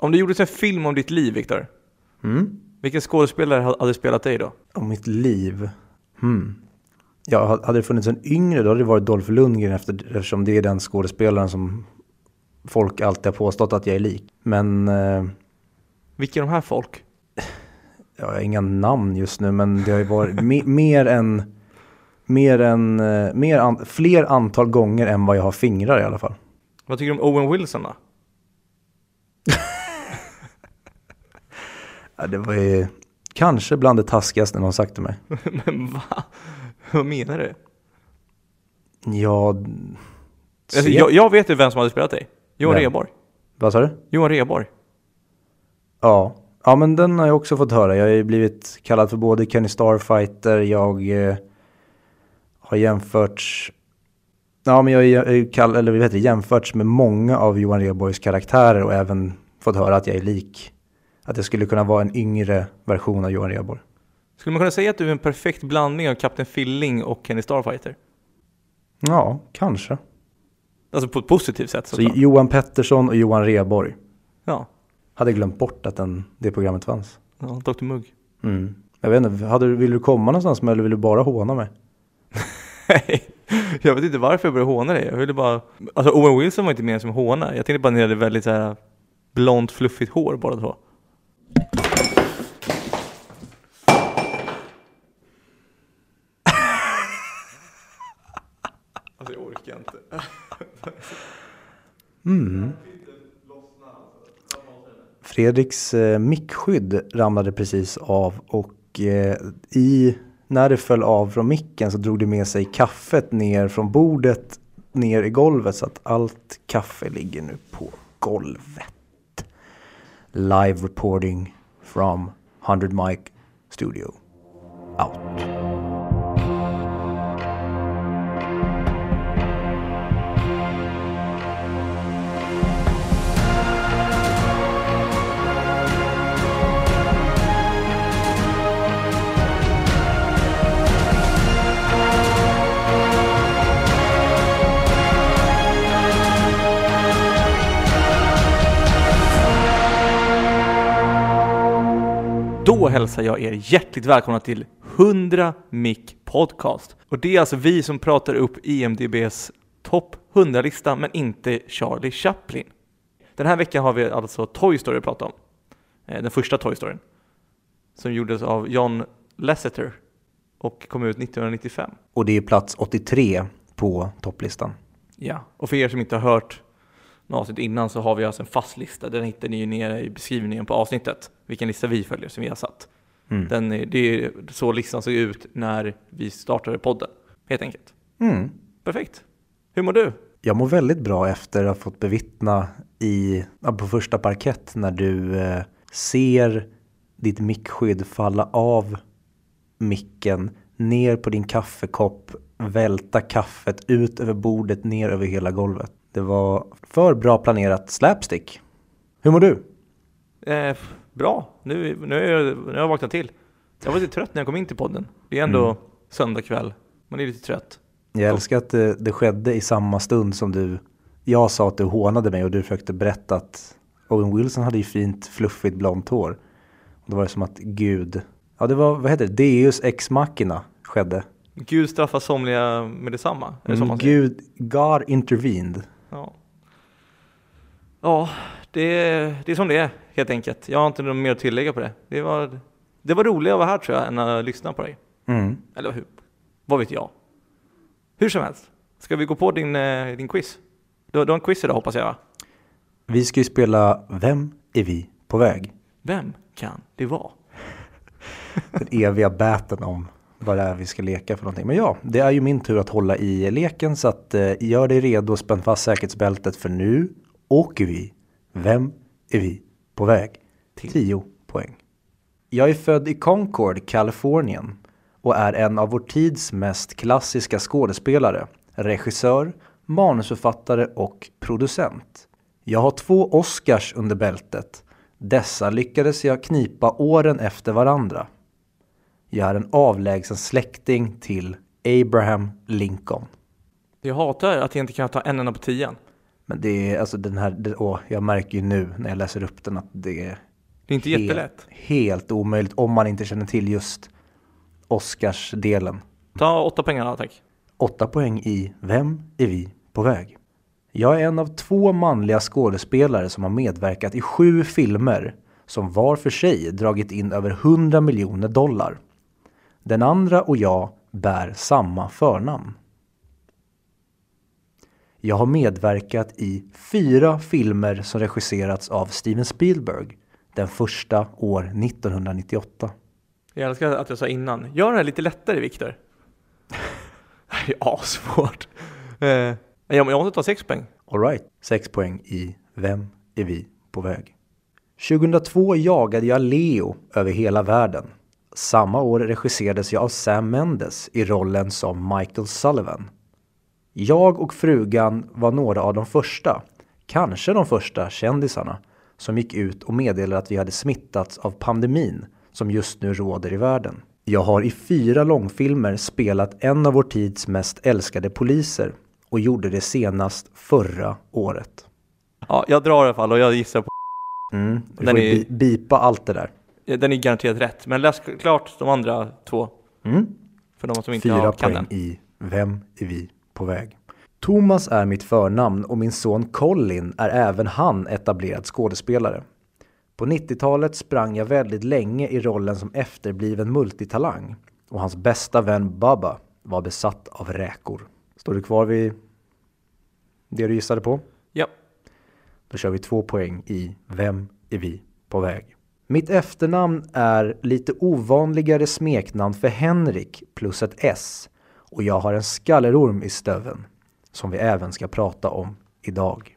Om det gjordes en film om ditt liv, Viktor, Mm. vilken skådespelare ha- hade spelat dig då? Om mitt liv? Hmm. Ja, ha- hade det funnits en yngre då hade det varit Dolph Lundgren efter, eftersom det är den skådespelaren som folk alltid har påstått att jag är lik. Men eh, Vilka är de här folk? jag har inga namn just nu men det har ju varit me, mer än, mer än, eh, mer an, fler antal gånger än vad jag har fingrar i alla fall. Vad tycker du om Owen Wilson då? Ja, det var ju kanske bland det taskigaste någon sagt till mig. Men va? Vad menar du? Ja, Alltså, jag, jag vet ju vem som hade spelat dig. Johan Vem? Rheborg. vad sa du? Johan Rheborg. Ja. ja, men den har jag också fått höra. Jag har ju blivit kallad för både Kenny Starfighter, jag eh, har jämförts Ja, men jag är är kall, eller vad heter det, jämförts med många av Johan Rheborgs karaktärer och även fått höra att jag är lik. Att jag skulle kunna vara en yngre version av Johan Rheborg. Skulle man kunna säga att du är en perfekt blandning av Kapten Filling och Kenny Starfighter? Ja, kanske. Alltså på ett positivt sätt Så såklart. Johan Pettersson och Johan Rheborg. Ja. Hade glömt bort att den, det programmet fanns. ja, Dr Mugg. Mm. Jag vet inte, hade, vill du komma någonstans med eller vill du bara håna mig? Nej, jag vet inte varför jag började håna dig. Jag ville bara... Alltså Owen Wilson var inte mer som håna. Jag tänkte bara att ni hade väldigt så här blont fluffigt hår båda två alltså jag orkar inte. Mm. Fredriks eh, mickskydd ramlade precis av och eh, i, när det föll av från micken så drog det med sig kaffet ner från bordet ner i golvet så att allt kaffe ligger nu på golvet. Live reporting from 100 Mic Studio. Out. Då hälsar jag er hjärtligt välkomna till 100 Mic Podcast. Och det är alltså vi som pratar upp IMDBs topp 100-lista, men inte Charlie Chaplin. Den här veckan har vi alltså Toy Story att prata om. Eh, Den första Toy Storyn. Som gjordes av John Lasseter och kom ut 1995. Och det är plats 83 på topplistan. Ja, och för er som inte har hört något avsnitt innan så har vi alltså en fast lista. Den hittar ni ju nere i beskrivningen på avsnittet. Vilken lista vi följer som vi har satt. Mm. Den är, det är så listan såg ut när vi startade podden, helt enkelt. Mm. Perfekt. Hur mår du? Jag mår väldigt bra efter att ha fått bevittna i, på första parkett när du eh, ser ditt mickskydd falla av micken ner på din kaffekopp, välta kaffet ut över bordet, ner över hela golvet. Det var för bra planerat slapstick. Hur mår du? Eh, bra, nu, nu, är jag, nu har jag vaknat till. Jag var lite trött när jag kom in till podden. Det är ändå Mm. söndag kväll. Man är lite trött. Jag älskar att det, det skedde i samma stund som du, jag sa att du hånade mig och du försökte berätta att Owen Wilson hade ju fint fluffigt blont hår. Och då var det som att Gud, ja det var, vad heter det, Deus ex machina skedde. Gud straffar somliga med detsamma. Är det Mm? Gud, God intervened. Ja, ja det, det är som det är helt enkelt. Jag har inte något mer att tillägga på det. Det var, det var roligare att vara här tror jag än att lyssna på dig. Mm. Eller hur? Vad vet jag? Hur som helst, ska vi gå på din, eh, din quiz? Du, du har en quiz idag hoppas jag va? Vi ska ju spela Vem är vi på väg? Vem kan det vara? Den eviga bäten om vad det är vi ska leka för någonting. Men ja, det är ju min tur att hålla i leken så att eh, gör dig redo, spänn fast säkerhetsbältet för nu åker vi. Vem är vi på väg? Till. 10 poäng. Jag är född i Concord, Kalifornien och är en av vår tids mest klassiska skådespelare, regissör, manusförfattare och producent. Jag har två Oscars under bältet. Dessa lyckades jag knipa åren efter varandra. Jag är en avlägsen släkting till Abraham Lincoln. Jag hatar att jag inte kan ta en enda på tian. Men det är alltså den här, det, åh, jag märker ju nu när jag läser upp den att det är Det är inte helt, jättelätt. helt omöjligt om man inte känner till just Oscarsdelen. Ta åtta pengar då, tack. Åtta poäng i Vem är vi på väg? Jag är en av två manliga skådespelare som har medverkat i sju filmer som var för sig dragit in över 100 miljoner dollar. Den andra och jag bär samma förnamn. Jag har medverkat i fyra filmer som regisserats av Steven Spielberg. Den första år 1998. Jag älskar att jag sa innan. Gör det här lite lättare, Viktor. Det är asvårt. Eh, jag måste ta sex poäng. Alright, sex poäng i Vem är vi på väg? 2002 jagade jag Leo över hela världen. Samma år regisserades jag av Sam Mendes i rollen som Michael Sullivan. Jag och frugan var några av de första, kanske de första kändisarna, som gick ut och meddelade att vi hade smittats av pandemin som just nu råder i världen. Jag har i fyra långfilmer spelat en av vår tids mest älskade poliser och gjorde det senast förra året. Ja, jag drar i alla fall och jag gissar på... Mm. Du får är- bi- bipa allt det där. Den är garanterat rätt, men läs klart de andra två. Mm. För de som inte Fyra har, kan poäng den. i Vem är vi på väg? Thomas är mitt förnamn och min son Colin är även han etablerad skådespelare. På 90-talet sprang jag väldigt länge i rollen som efterbliven multitalang och hans bästa vän Bubba var besatt av räkor. Står du kvar vid det du gissade på? Ja. Då kör vi två poäng i Vem är vi på väg? Mitt efternamn är lite ovanligare smeknamn för Henrik plus ett S och jag har en skallerorm i stöven som vi även ska prata om idag.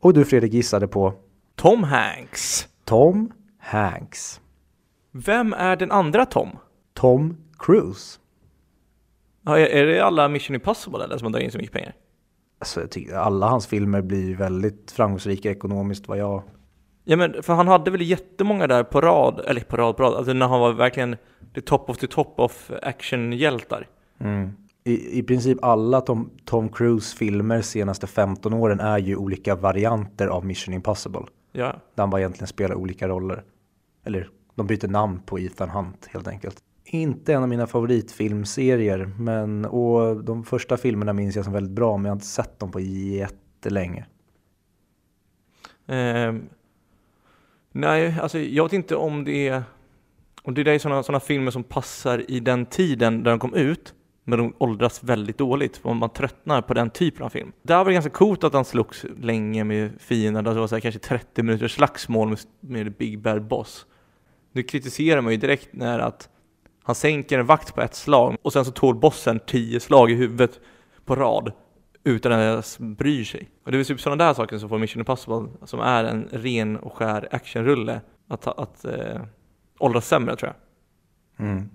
Och du Fredrik gissade på Tom Hanks. Tom Hanks. Vem är den andra Tom? Tom Cruise. Ja, är- det alla Mission Impossible eller som har dragit in så mycket pengar? Alltså, alla hans filmer blir väldigt framgångsrika ekonomiskt vad jag... Ja men för han hade väl jättemånga där på rad, eller på rad, på rad, alltså när han var verkligen the top of the top of actionhjältar. I, I princip alla Tom, Tom Cruise filmer senaste 15 åren är ju olika varianter av Mission Impossible. Ja. Där han bara egentligen spelar olika roller. Eller de byter namn på Ethan Hunt helt enkelt. Inte en av mina favoritfilmserier, men och de första filmerna minns jag som väldigt bra, men jag har inte sett dem på jättelänge. Ehm, nej, alltså jag vet inte om det är, Och det är sådana såna filmer som passar i den tiden där de kom ut, men de åldras väldigt dåligt, för man tröttnar på den typen av film. Där var det ganska coolt att han slogs länge med fienden, alltså, det var så här, kanske 30 minuters slagsmål med, med Big Bad Boss. Nu kritiserar man ju direkt när att han sänker en vakt på ett slag och sen så tål bossen tio slag i huvudet på rad utan att ens bryr sig. Och det är typ sådana där saker som får Mission Impossible, som är en ren och skär actionrulle, att, att eh, åldras sämre tror jag. Mm.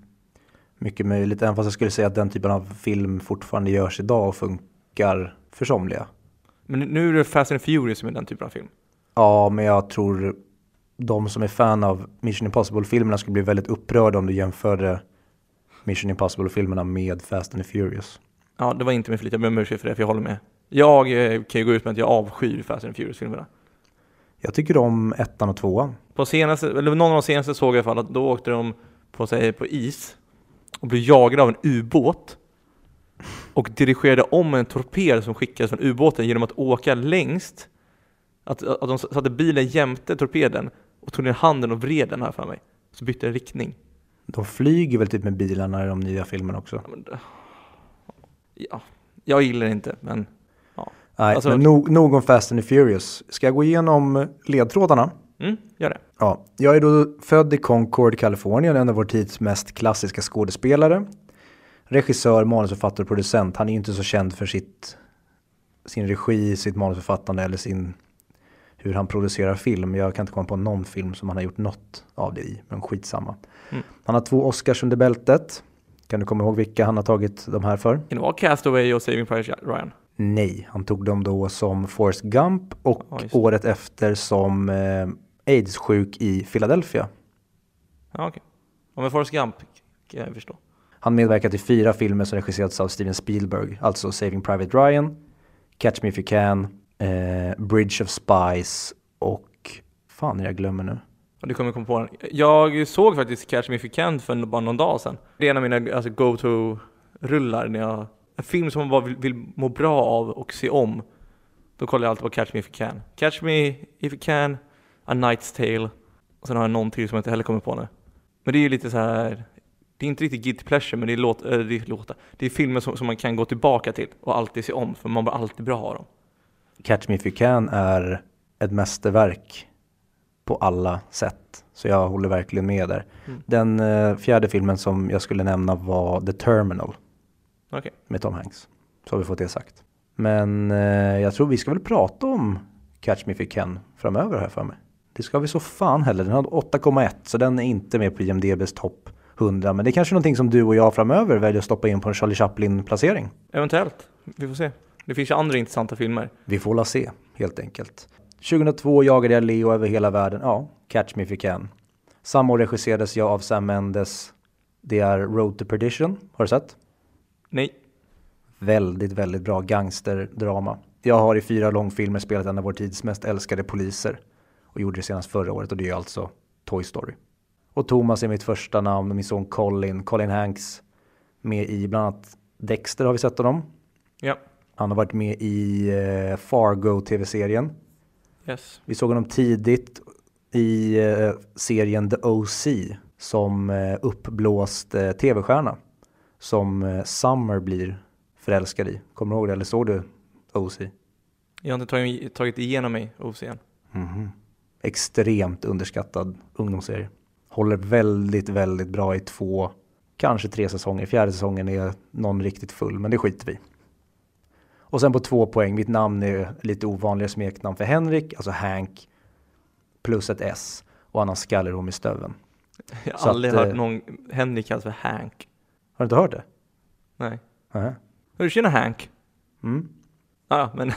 Mycket möjligt, även fast jag skulle säga att den typen av film fortfarande görs idag och funkar för somliga. Men nu är det Fast and Furious som är den typen av film. Ja, men jag tror de som är fan av Mission Impossible-filmerna skulle bli väldigt upprörda om du jämförde Mission Impossible-filmerna med Fast and Furious. Ja, det var inte med flit, jag ber om ursäkt för det, för jag håller med. Jag eh, kan ju gå ut med att jag avskyr Fast and Furious-filmerna. Jag tycker om ettan och tvåan. På senaste, eller någon av de senaste såg jag i alla fall att då åkte de på, sig på is och blev jagade av en ubåt och dirigerade om en torped som skickades från ubåten genom att åka längst att, att de satte bilen jämte torpeden och tog ner handen och vred den här för mig. Så bytte den riktning. De flyger väl typ med bilarna i de nya filmerna också. Ja, Ja, jag gillar inte, men Nej, Alltså- men nog, nog om Fast and the Furious. Ska jag gå igenom ledtrådarna? mm, gör det. Ja, jag är då född i Concord, Kalifornien, en av vår tids mest klassiska skådespelare. Regissör, manusförfattare och producent. Han är ju inte så känd för sitt, sin regi, sitt manusförfattande eller sin, hur han producerar film. Jag kan inte komma på någon film som han har gjort något av det i, men skitsamma. Mm. Han har två Oscars under bältet. Kan du komma ihåg vilka han har tagit de här för? Kan det vara Castaway och Saving Private Ryan? Nej, han tog dem då som Forrest Gump och Ja, året efter som eh, AIDS-sjuk i Philadelphia. Ja, okej. Ja, men Forrest Gump kan jag förstå. Han medverkat i fyra filmer som regisserats av Steven Spielberg, alltså Saving Private Ryan, Catch Me If You Can, eh, Bridge of Spies och fan jag glömmer nu. Och du kommer komma på den. Jag såg faktiskt Catch Me If You Can för bara någon dag sedan. Det är en av mina alltså, go-to-rullar när jag en film som man bara vill, vill må bra av och se om. Då kollar jag alltid på Catch Me If You Can. Catch Me If You Can, A Night's Tale. Och sen har jag någon till som jag inte heller kommer på nu. Men det är ju lite så här. Det är inte riktigt guilty pleasure, men det är, låt, äh, det är, låta. Det är filmer som, som, man kan gå tillbaka till och alltid se om, för man blir alltid bra av dem. Catch Me If You Can är ett mästerverk på alla sätt. Så jag håller verkligen med där. Mm. Den eh, fjärde filmen som jag skulle nämna var The Terminal. Okay. Med Tom Hanks. Så har vi fått det sagt. Men eh, jag tror vi ska väl prata om Catch Me If You Can framöver här för mig. Det ska vi så fan heller. Den har 8,1 så den är inte med på IMDBs topp 100. Men det är kanske någonting som du och jag framöver väljer att stoppa in på en Charlie Chaplin-placering. Eventuellt. Vi får se. Det finns ju andra intressanta filmer. Vi får la se, helt enkelt. 2002 jagade jag Leo över hela världen. Ja, Catch Me If You Can. Samma år regisserades jag av Sam Mendes. Det är Road to Perdition. Har du sett? Nej. Väldigt, väldigt bra gangsterdrama. Jag har i fyra långfilmer spelat en av vår tids mest älskade poliser. Och gjorde det senast förra året och det är alltså Toy Story. Och Thomas är mitt första namn och min son Colin, Colin Hanks. Med i bland annat Dexter har vi sett honom. Ja. Han har varit med i uh, Fargo tv-serien. Yes. Vi såg honom tidigt i uh, serien The OC som uh, uppblåst tv-stjärna som eh, Summer blir förälskad i. Kommer du ihåg det? Eller såg du OC? Jag har inte tagit, igenom mig OC än. Mm -hmm. Extremt underskattad ungdomsserie. Håller väldigt, väldigt bra i två, kanske tre säsonger. Fjärde säsongen är någon riktigt full, men det skiter vi Och sen på två poäng, mitt namn är lite ovanligare smeknamn för Henrik, alltså Hank, plus ett S och han har skallerorm i stöven. Jag har aldrig att, hört eh, någon Henrik kallas för Hank. Har du inte hört det? Nej. Nej. Hur känner Hank? Mm. Ja, men...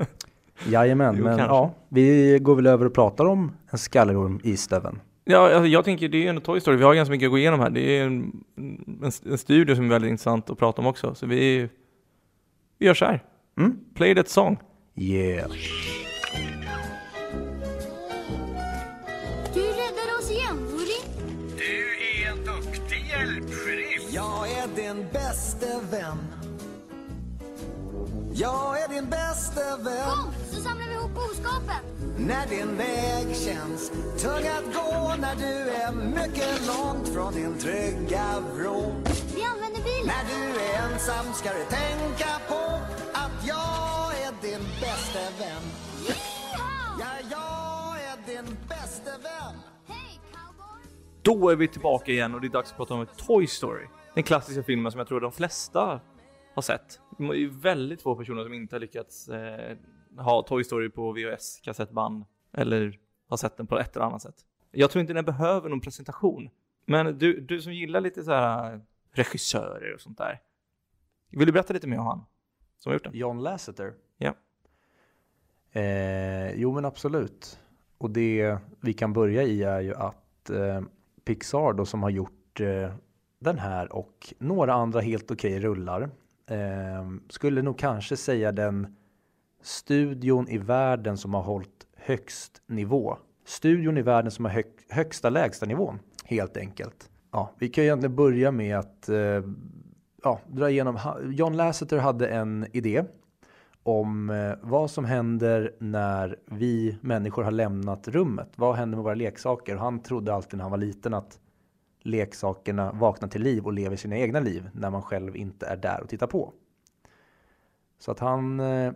Jajamän, jo, men kanske. ja, vi går väl över och pratar om en skallerorm i stöven. Ja, alltså, jag tänker det är en Toy Story. Vi har ganska mycket att gå igenom här. Det är en, en, en studio som är väldigt intressant att prata om också. Så vi, vi gör så här. Mm. Play that song. Yeah. Jag är din bästa vän Kom, så samlar vi ihop boskapen När din väg känns tung att gå När du är mycket långt från din trygga vrå Vi använder bilen När du är ensam ska du tänka på Att jag är din bästa vän! Ja, jag är din bästa vän Då är vi tillbaka igen och det är dags att prata om Toy Story. Den klassiska filmen som jag tror de flesta har sett. Det är väldigt få personer som inte har lyckats eh, ha Toy Story på VHS kassettband eller har sett den på ett eller annat sätt. Jag tror inte den behöver någon presentation. Men du, du som gillar lite så här regissörer och sånt där. Vill du berätta lite mer om han som har gjort den? John Lasseter? Ja. Eh, jo men absolut. Och det vi kan börja i är ju att eh, Pixar då som har gjort eh, den här och några andra helt okej okay rullar eh, skulle nog kanske säga den studion i världen som har hållit högst nivå. Studion i världen som har hög, högsta lägsta nivån helt enkelt. Ja, vi kan ju egentligen börja med att eh, ja, dra igenom. John Lasseter hade en idé om eh, vad som händer när vi människor har lämnat rummet. Vad händer med våra leksaker? Han trodde alltid när han var liten att leksakerna vaknar till liv och lever sina egna liv när man själv inte är där och tittar på. Så att han eh,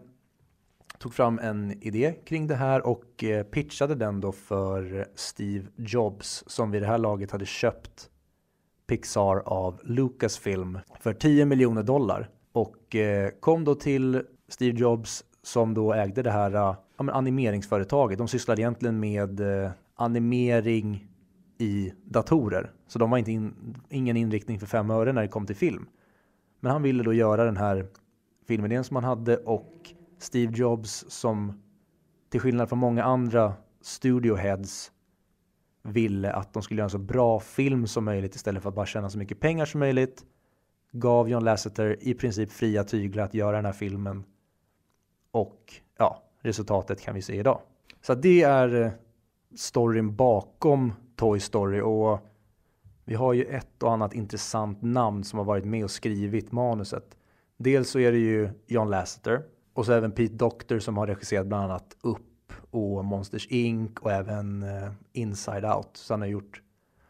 tog fram en idé kring det här och eh, pitchade den då för Steve Jobs som vid det här laget hade köpt Pixar av Lucasfilm för 10 miljoner dollar och eh, kom då till Steve Jobs som då ägde det här eh, ja, animeringsföretaget. De sysslade egentligen med eh, animering i datorer. Så de var inte in, ingen inriktning för fem öre när det kom till film. Men han ville då göra den här filmidén som han hade och Steve Jobs som till skillnad från många andra studioheads ville att de skulle göra en så bra film som möjligt istället för att bara tjäna så mycket pengar som möjligt. Gav John Lasseter i princip fria tyglar att göra den här filmen Och ja, resultatet kan vi se idag. Så det är eh, storyn bakom Toy Story och vi har ju ett och annat intressant namn som har varit med och skrivit manuset. Dels så är det ju John Lasseter och så även Pete Docter som har regisserat bland annat Upp och Monsters Inc och även eh, Inside Out. Så han har gjort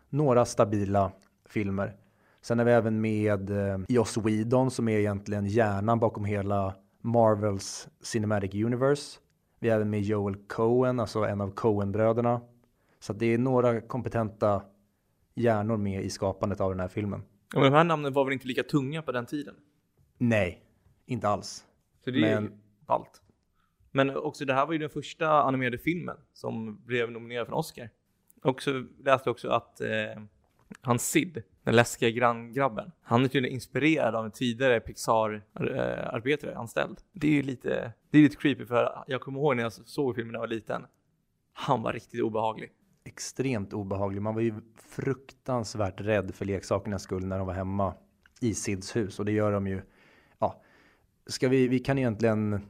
några stabila filmer. Sen är vi även med eh, Joss Whedon som är egentligen hjärnan bakom hela Marvels Cinematic Universe. Vi är även med Joel Cohen, alltså en av Coen-bröderna. Så det är några kompetenta hjärnor med i skapandet av den här filmen. Ja, men de här namnen var väl inte lika tunga på den tiden? Nej, inte alls. Så det är ju Men- ballt. Men också det här var ju den första animerade filmen som blev nominerad för en Oscar. Och så läste jag också att eh, han Sid, den läskiga granngrabben, han är tydligen inspirerad av en tidigare Pixar-arbetare, eh, anställd. Det är ju lite, det är lite creepy för jag kommer ihåg när jag såg filmen när jag var liten. Han var riktigt obehaglig. Extremt obehaglig. Man var ju fruktansvärt rädd för leksakernas skull när de var hemma i Sids hus. Och det gör de ju. Ja, ska vi, vi kan egentligen,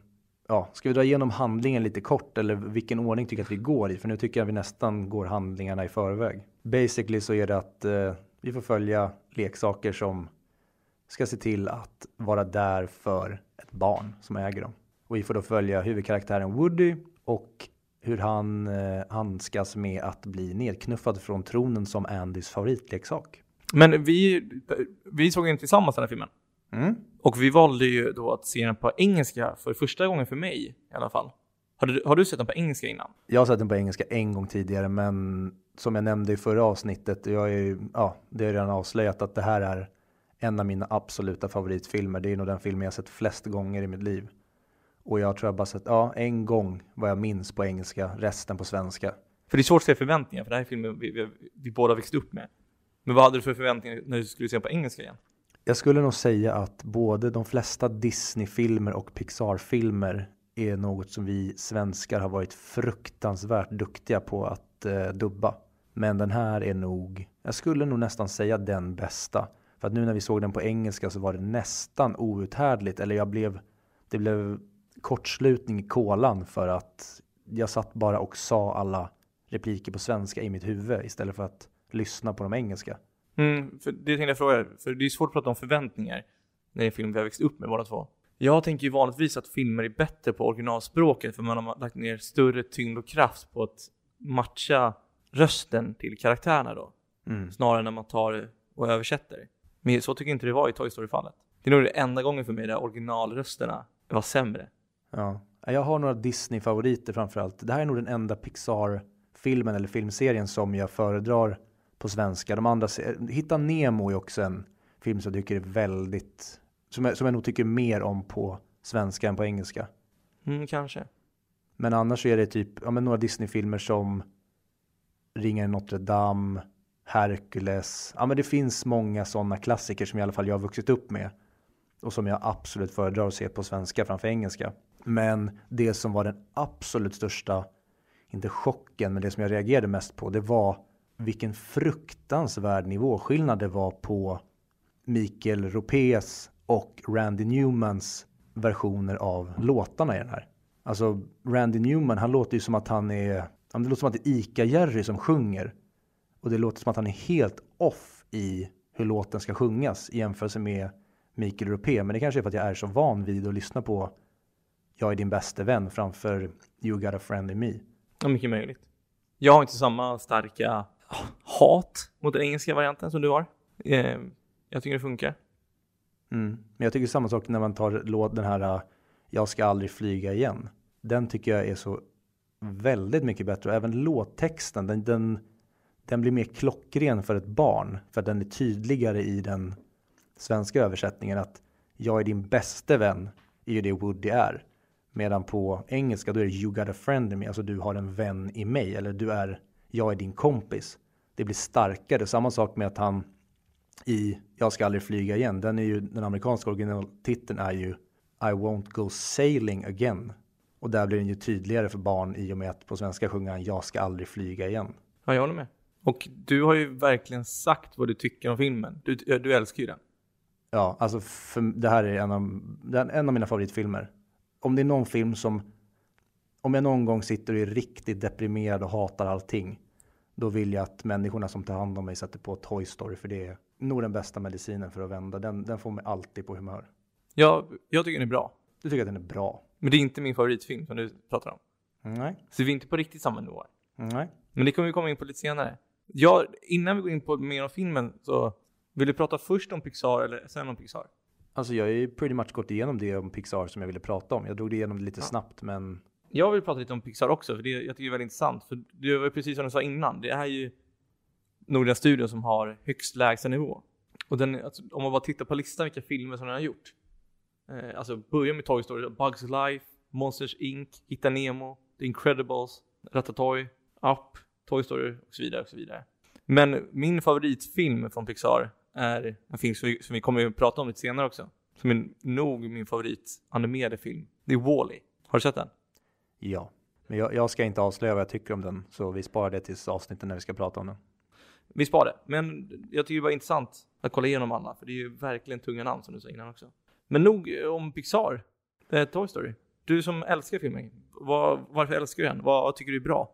ja, ska vi dra igenom handlingen lite kort eller vilken ordning tycker jag att vi går i? För nu tycker jag att vi nästan går handlingarna i förväg. Basically så är det att eh, vi får följa leksaker som ska se till att vara där för ett barn som äger dem. Och vi får då följa huvudkaraktären Woody och hur han eh, handskas med att bli nedknuffad från tronen som Andys favoritleksak. Men vi, vi såg den tillsammans den här filmen. Mm. Och vi valde ju då att se den på engelska för första gången för mig i alla fall. Har du, har du sett den på engelska innan? Jag har sett den på engelska en gång tidigare, men som jag nämnde i förra avsnittet, jag är, ju- ja, det är redan avslöjat att det här är en av mina absoluta favoritfilmer. Det är nog den filmen jag sett flest gånger i mitt liv. Och jag tror jag bara sett, ja, en gång vad jag minns på engelska, resten på svenska. För det är svårt att se förväntningar, för det här är filmen vi, vi, vi båda växt upp med. Men vad hade du för förväntningar när du skulle se den på engelska igen? Jag skulle nog säga att både de flesta Disney-filmer och Pixar-filmer är något som vi svenskar har varit fruktansvärt duktiga på att eh, dubba. Men den här är nog, jag skulle nog nästan säga den bästa. För att nu när vi såg den på engelska så var det nästan outhärdligt. Eller jag blev, det blev kortslutning i kolan för att jag satt bara och sa alla repliker på svenska i mitt huvud istället för att lyssna på de engelska. Mm, för det tänkte jag fråga, för det är svårt att prata om förväntningar när det är en film vi har växt upp med båda två. Jag tänker ju vanligtvis att filmer är bättre på originalspråket för man har lagt ner större tyngd och kraft på att matcha rösten till karaktärerna då. Mm. Snarare när man tar och översätter. Men så tycker jag inte det var i Toy Story-fallet. Det är nog det enda gången för mig där originalrösterna var sämre. Ja, jag har några Disney-favoriter framförallt. Det här är nog den enda Pixar-filmen eller filmserien som jag föredrar på svenska. De andra, Hitta Nemo är också en film som jag tycker är väldigt, som jag, som jag nog tycker mer om på svenska än på engelska. Mm, kanske. Men annars så är det typ, ja men några Disney-filmer som Ringen i Notre Dame, Hercules. Ja men det finns många sådana klassiker som i alla fall jag har vuxit upp med. Och som jag absolut föredrar att se på svenska framför engelska. Men det som var den absolut största, inte chocken, men det som jag reagerade mest på, det var vilken fruktansvärd nivåskillnad det var på Mikael Ropés och Randy Newmans versioner av låtarna i den här. Alltså Randy Newman, han låter ju som att han är, det låter som att det är Ica-Jerry som sjunger. Och det låter som att han är helt off i hur låten ska sjungas i jämförelse med Mikael Ropé. Men det kanske är för att jag är så van vid att lyssna på Jag är din bästa vän framför You got a friend in me. Ja, mycket möjligt. Jag har inte samma starka hat mot den engelska varianten som du har. Eh, jag tycker det funkar. Mm. Men jag tycker samma sak när man tar låt den här äh, Jag ska aldrig flyga igen. Den tycker jag är så väldigt mycket bättre. Och även låttexten, den, den, den blir mer klockren för ett barn. För att den är tydligare i den svenska översättningen. Att jag är din bäste vän är ju det Woody är. Medan på engelska då är det you got a friend in me. Alltså du har en vän i mig. Eller du är, jag är din kompis. Det blir starkare. Samma sak med att han i Jag ska aldrig flyga igen. Den är ju, den amerikanska originaltiteln är ju I won't go sailing again. Och där blir den ju tydligare för barn i och med att på svenska sjunger han Jag ska aldrig flyga igen. Ja, jag håller med. Och du har ju verkligen sagt vad du tycker om filmen. Du, du älskar ju den. Ja, alltså för, det här är en av, en av mina favoritfilmer. om det är någon film som, om jag någon gång sitter och är riktigt deprimerad och hatar allting, då vill jag att människorna som tar hand om mig sätter på Toy Story, för det är nog den bästa medicinen för att vända. Den, den får mig alltid på humör. Ja, jag tycker den är bra. Du tycker att den är bra? Men det är inte min favoritfilm som du pratar om. Nej. Så vi är inte på riktigt samma nivå. Nej. Men det kommer vi komma in på lite senare. Ja, innan vi går in på mer om filmen så vill du prata först om Pixar eller sen om Pixar? Alltså jag har ju pretty much gått igenom det om Pixar som jag ville prata om. Jag drog det igenom det lite Ja. snabbt, men jag vill prata lite om Pixar också, för det jag tycker det är väldigt intressant. För det var precis som du sa innan, det är ju nog den studion som har högst lägsta nivå. Och den, alltså, om man bara tittar på listan vilka filmer som den har gjort. Eh, alltså börja med Toy Story, Bugs Life, Monsters Inc, Hitta Nemo, The Incredibles, Ratatouille, Up, Toy Story och så vidare och så vidare. Men min favoritfilm från Pixar är en film som vi, som vi kommer att prata om lite senare också. Som är nog min favorit animerade film. Det är Wall-E. Har du sett den? Ja. Men jag, jag ska inte avslöja vad jag tycker om den, så vi sparar det tills avsnittet när vi ska prata om den. Vi sparar det. Men jag tycker det var intressant att kolla igenom alla, för det är ju verkligen tunga namn som du sa innan också. Men nog om Pixar, eh, Toy Story. Du som älskar filmen, vad, varför älskar du den? Vad tycker du är bra?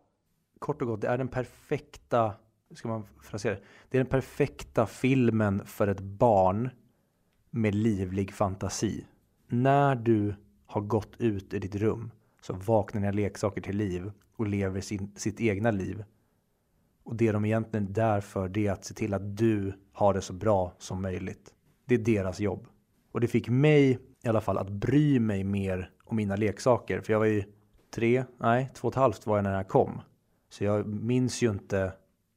Kort och gott, det är den perfekta, ska man frasera det? Det är den perfekta filmen för ett barn med livlig fantasi. När du har gått ut i ditt rum så vaknar dina leksaker till liv och lever sin, sitt egna liv. Och det de egentligen är där för det är att se till att du har det så bra som möjligt. Det är deras jobb. Och det fick mig i alla fall att bry mig mer om mina leksaker. För jag var ju tre, nej, två och ett halvt var jag när den här kom. Så jag minns ju inte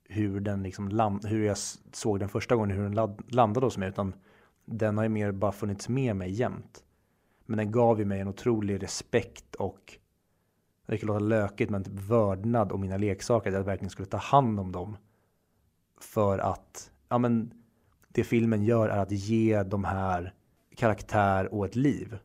hur den liksom land, hur jag såg den första gången, hur den landade hos mig, utan den har ju mer bara funnits med mig jämt. Men den gav ju mig en otrolig respekt och det kan låta lökigt, men typ vördnad om mina leksaker, att jag verkligen skulle ta hand om dem. För att, ja men, det filmen gör är att ge de här karaktär och ett liv.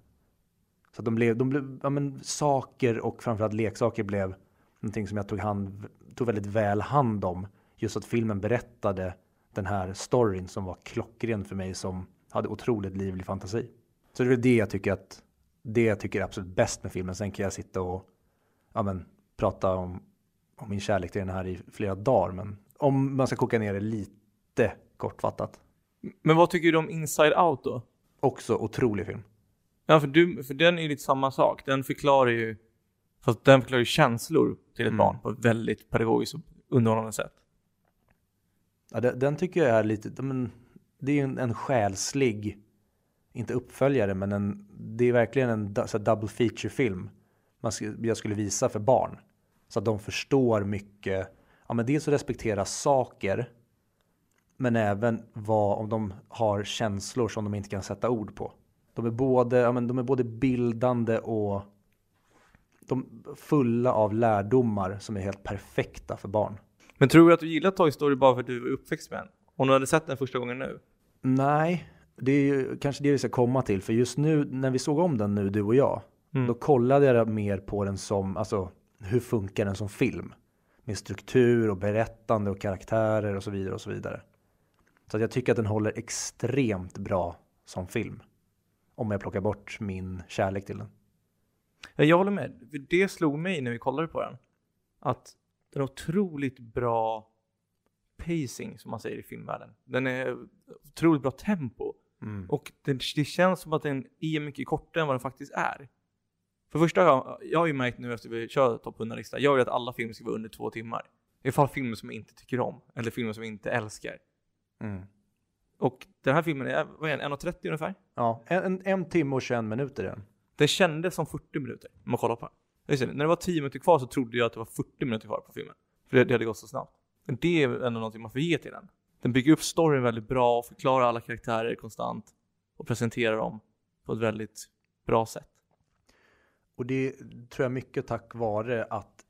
Så att de blev, de blev ja, men, saker och framförallt leksaker blev någonting som jag tog, hand, tog väldigt väl hand om. Just att filmen berättade den här storyn som var klockren för mig som hade otroligt livlig fantasi. Så det är det jag tycker att det jag tycker är absolut bäst med filmen. Sen kan jag sitta och ja, men, prata om, om min kärlek till den här i flera dagar. Men om man ska koka ner det lite kortfattat. Men vad tycker du om Inside Out då? Också otrolig film. Ja, för, du, för den är ju lite samma sak. Den förklarar ju, fast den förklarar ju känslor till ett Mm. barn på ett väldigt pedagogiskt och underhållande sätt. Ja, den, den tycker jag är lite, men, det är ju en, en själslig, inte uppföljare, men en, det är verkligen en så double feature film. Man jag skulle visa för barn. Så att de förstår mycket, ja men dels att respektera saker, men även vad, om de har känslor som de inte kan sätta ord på. De är både, ja men de är både bildande och de fulla av lärdomar som är helt perfekta för barn. Men tror du att du gillar Toy Story bara för att du var uppväxt med den? Om du hade sett den första gången nu? Nej, det är ju kanske det vi ska komma till. För just nu när vi såg om den nu, du och jag, Mm. då kollade jag mer på den som, alltså hur funkar den som film? Med struktur och berättande och karaktärer och så vidare och så vidare. Så att jag tycker att den håller extremt bra som film. Om jag plockar bort min kärlek till den. Ja, jag håller med. Det slog mig när vi kollade på den. Att den har otroligt bra pacing, som man säger i filmvärlden. Den är otroligt bra tempo. Och det, det känns som att den är mycket kortare än vad den faktiskt är. För första gången, jag har ju märkt nu efter vi kör topp 100-lista, jag vill att alla filmer ska vara under två timmar. I alla fall filmer som jag inte tycker om, eller filmer som jag inte älskar. Mm. Och den här filmen är, vad är den, 1.30 ungefär? Ja, en, en, en timme och 21 minuter är den. Den kändes som 40 minuter, om man kollar på den. Det, när det var 10 minuter kvar så trodde jag att det var 40 minuter kvar på filmen. För det, det hade gått så snabbt. Men det är ändå någonting man får ge till den. Den bygger upp storyn väldigt bra, förklarar alla karaktärer konstant och presenterar dem på ett väldigt bra sätt. Och det tror jag mycket tack vare att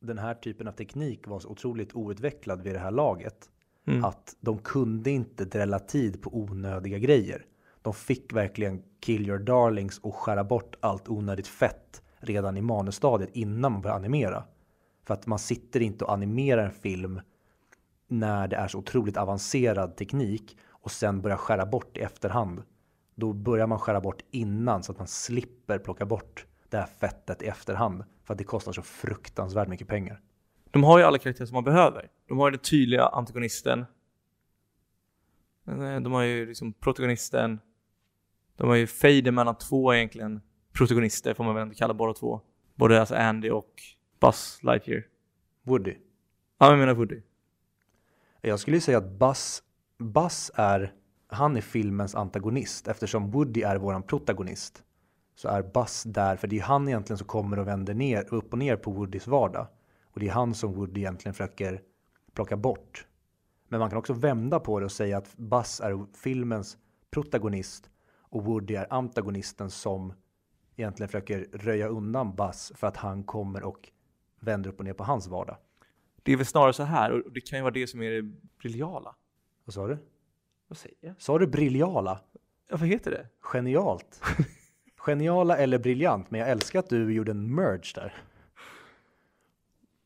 den här typen av teknik var så otroligt outvecklad vid det här laget. Mm. Att de kunde inte drälla tid på onödiga grejer. De fick verkligen kill your darlings och skära bort allt onödigt fett redan i manusstadiet innan man börjar animera. För att man sitter inte och animerar en film när det är så otroligt avancerad teknik och sen börjar skära bort i efterhand. Då börjar man skära bort innan så att man slipper plocka bort det här fettet i efterhand. För att det kostar så fruktansvärt mycket pengar. De har ju alla karaktärer som man behöver. De har ju den tydliga antagonisten. Eh, De har ju liksom protagonisten. De har ju fejden mellan två egentligen protagonister får man väl ändå kalla båda två. Både alltså Andy och Buzz Lightyear. Woody. Ja, jag menar Woody. Jag skulle säga att Buzz, Buzz är, han är filmens antagonist eftersom Woody är våran protagonist. Så är Buzz där, för det är han egentligen som kommer och vänder ner, upp och ner på Woodys vardag. Och det är han som Woody egentligen försöker plocka bort. Men man kan också vända på det och säga att Buzz är filmens protagonist och Woody är antagonisten som egentligen försöker röja undan Buzz för att han kommer och vänder upp och ner på hans vardag. Det är väl snarare så här, och det kan ju vara det som är det briljala. Vad sa du? Vad säger jag? Sa du briljala? Ja, vad heter det? Genialt. Geniala eller briljant, men jag älskar att du gjorde en merge där.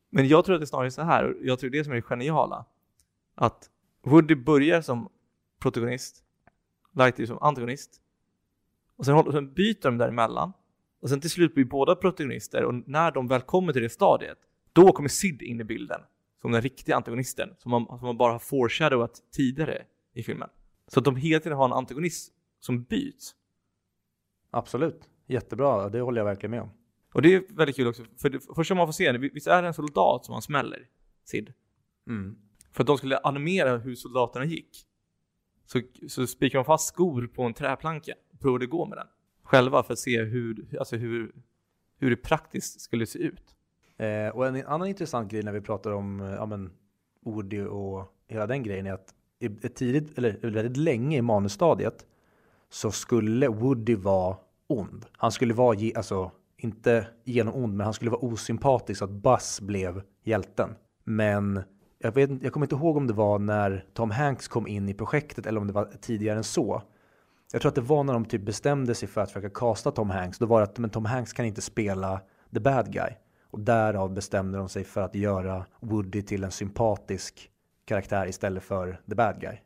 Men jag tror att det är snarare så här, och jag tror det är det som är det geniala. Att Woody börjar som protagonist, Lightyear som antagonist, och sen, håller- sen byter de däremellan, och sen till slut blir båda protagonister, och när de väl kommer till det stadiet, då kommer Sid in i bilden, som den riktiga antagonisten, som man, som man bara har foreshadowat tidigare i filmen. Så att de hela tiden har en antagonist som byts. Absolut. Jättebra, det håller jag verkligen med om. Och det är väldigt kul också, för det första man får se, visst är det en soldat som han smäller, Sid? För att de skulle animera hur soldaterna gick. Så, så spikade de fast skor på en träplanka och provade gå med den. Själva för att se hur, alltså hur, hur det praktiskt skulle se ut. Eh, och en annan intressant grej när vi pratar om eh, ja, men, Woody och hela den grejen är att i ett tidigt, eller väldigt länge i manusstadiet så skulle Woody vara ond. Han skulle vara, ge- alltså inte genom ond, men han skulle vara osympatisk så att Buzz blev hjälten. Men jag, vet, jag kommer inte ihåg om det var när Tom Hanks kom in i projektet eller om det var tidigare än så. Jag tror att det var när de typ bestämde sig för att försöka casta Tom Hanks. Då var det att men Tom Hanks kan inte spela the bad guy. Och därav bestämde de sig för att göra Woody till en sympatisk karaktär istället för the bad guy.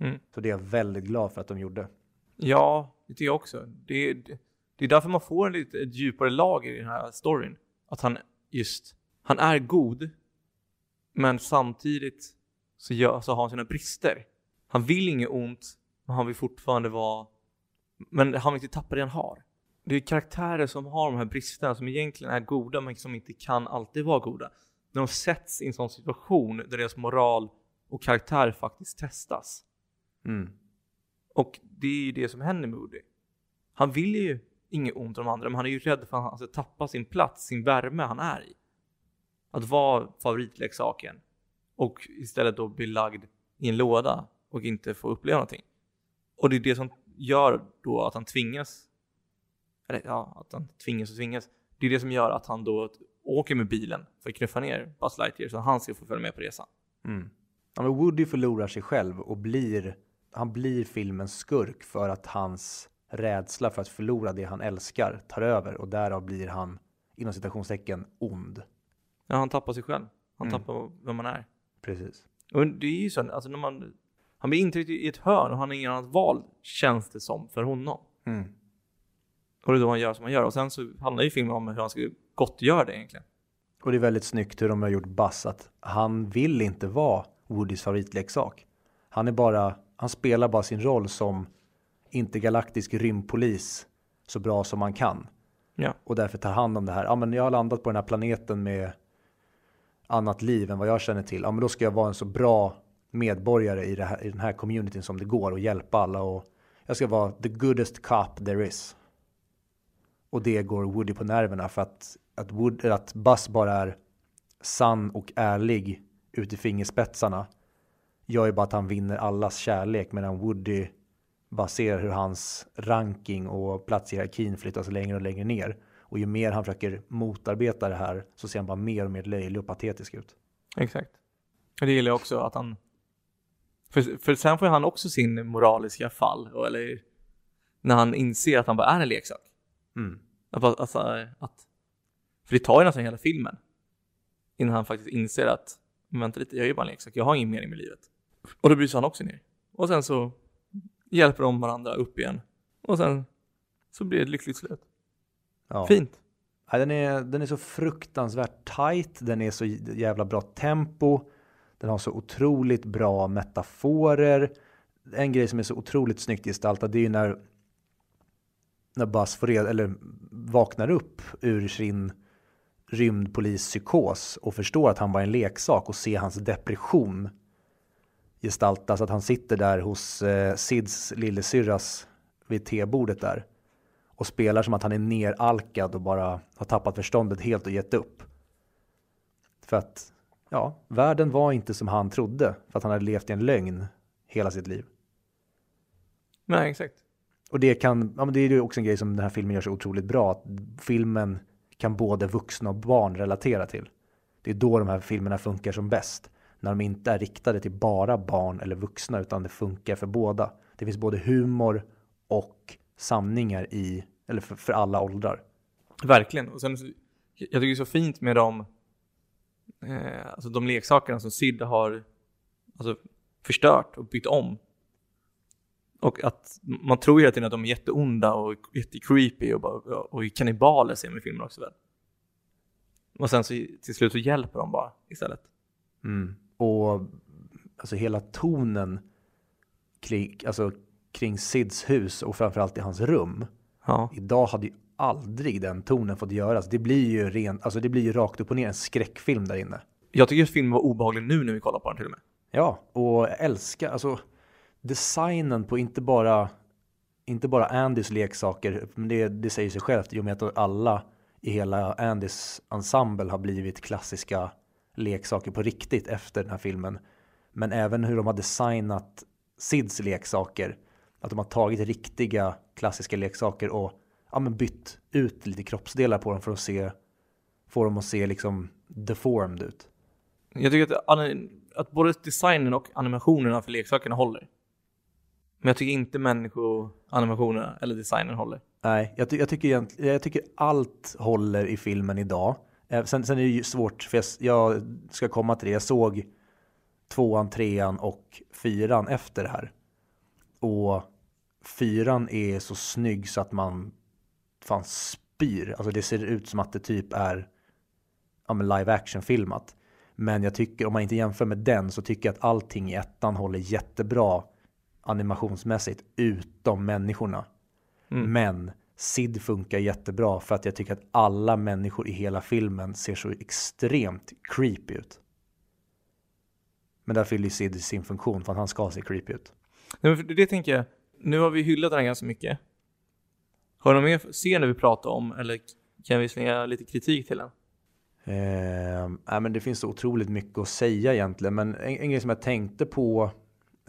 Mm. Så det är jag väldigt glad för att de gjorde. Ja, det tycker jag också. Det, det, det är därför man får en lite ett djupare lager i den här storyn. Att han just, han är god, men samtidigt så, gör, så har han sina brister. Han vill inget ont, men han vill fortfarande vara, men han vill inte tappa det han har. Det är karaktärer som har de här bristerna som egentligen är goda, men som inte kan alltid vara goda. När de sätts i en sån situation där deras moral och karaktär faktiskt testas. Mm. Och det är ju det som händer med Woody. Han vill ju inget ont om andra, men han är ju rädd för att han ska tappa sin plats, sin värme han är i. Att vara favoritleksaken och istället då bli lagd i en låda och inte få uppleva någonting. Och det är det som gör då att han tvingas, eller ja, att han tvingas och tvingas. Det är det som gör att han då åker med bilen för att knuffa ner Buzz Lightyear så att han ska få följa med på resan. Mm. Ja, men Woody förlorar sig själv och blir, han blir filmens skurk för att hans rädsla för att förlora det han älskar tar över och därav blir han inom citationstecken ond. Ja, han tappar sig själv. Han Mm. tappar vem man är. Precis. Och det är ju så, alltså när man, han blir intryckt i ett hörn och han har inget annat val, känns det som, för honom. Mm. Och det är då han gör som han gör. Och sen så handlar ju filmen om hur han ska gottgöra det egentligen. Och det är väldigt snyggt hur de har gjort Buzz att han vill inte vara Woodys favoritleksak. Han är bara, han spelar bara sin roll som intergalaktisk rymdpolis så bra som man kan. Ja. Och därför tar hand om det här. Ja men jag har landat på den här planeten med annat liv än vad jag känner till. Ja men då ska jag vara en så bra medborgare i, här, i den här communityn som det går och hjälpa alla och jag ska vara the goodest cop there is. Och det går Woody på nerverna för att, att, Wood, att Buzz bara är sann och ärlig ut i fingerspetsarna gör ju bara att han vinner allas kärlek medan Woody bara ser hur hans ranking och plats i hierarkin flyttas längre och längre ner. Och ju mer han försöker motarbeta det här så ser han bara mer och mer löjlig och patetisk ut. Exakt. Och det gillar jag också att han... För, för sen får han också sin moraliska fall, eller när han inser att han bara är en leksak. Mm. Att, alltså, att, för det tar ju nästan hela filmen. Innan han faktiskt inser att, vänta lite, jag är ju bara en leksak, jag har ingen mening med livet. Och då bryter han också ner. Och sen så hjälper de varandra upp igen. Och sen så blir det ett lyckligt slut. Ja. Fint. Ja, den, är, den är så fruktansvärt tight, den är så jävla bra tempo, den har så otroligt bra metaforer. En grej som är så otroligt snyggt gestaltad det är ju när, när Buzz får reda, eller vaknar upp ur sin rymdpolispsykos och förstår att han var en leksak och ser hans depression gestaltas. Att han sitter där hos eh, Sids lillasyrras vid tebordet där och spelar som att han är neralkad och bara har tappat förståndet helt och gett upp. För att, ja, världen var inte som han trodde för att han hade levt i en lögn hela sitt liv. Nej, exakt. Och det kan, ja men det är ju också en grej som den här filmen gör så otroligt bra, att filmen kan både vuxna och barn relatera till. Det är då de här filmerna funkar som bäst. När de inte är riktade till bara barn eller vuxna, utan det funkar för båda. Det finns både humor och sanningar i, eller för, för alla åldrar. Verkligen. Och sen, jag tycker det är så fint med de, eh, alltså de leksakerna som Sid har alltså, förstört och byggt om. Och att man tror ju hela tiden att de är jätteonda och jättecreepy och, bara, och kannibaler ser man i filmen också väl. Och sen så till slut så hjälper de bara istället. Mm. Och alltså hela tonen kring, alltså, kring Sids hus och framförallt i hans rum. Ja. Idag hade ju aldrig den tonen fått göras. Det blir ju ren, alltså det blir ju rakt upp och ner en skräckfilm där inne. Jag tycker att filmen var obehaglig nu när vi kollar på den till och med. Ja, och älskar alltså designen på inte bara inte bara Andys leksaker, men det, det säger sig självt i och med att alla i hela Andys ensemble har blivit klassiska leksaker på riktigt efter den här filmen. Men även hur de har designat Sids leksaker. Att de har tagit riktiga klassiska leksaker och ja, men bytt ut lite kroppsdelar på dem för att se, få dem att se liksom deformed ut. Jag tycker att, att både designen och animationerna för leksakerna håller. Men jag tycker inte människoanimationerna eller designen håller. Nej, jag, ty- jag, tycker egentligen, jag tycker allt håller i filmen idag. Eh, Sen, sen är det ju svårt, för jag, jag ska komma till det. Jag såg tvåan, trean och fyran efter det här. Och fyran är så snygg så att man fan spyr. Alltså det ser ut som att det typ är ja, men live action filmat. Men jag tycker, om man inte jämför med den, så tycker jag att allting i ettan håller jättebra animationsmässigt, utom människorna. Men Sid funkar jättebra för att jag tycker att alla människor i hela filmen ser så extremt creepy ut. Men där fyller Sid sin funktion för att han ska se creepy ut. Nej, men det tänker jag, nu har vi hyllat den här ganska mycket. Har du någon mer scen vi pratar om eller kan vi slänga lite kritik till den? Eh, nej, men det finns så otroligt mycket att säga egentligen. Men en, en grej som jag tänkte på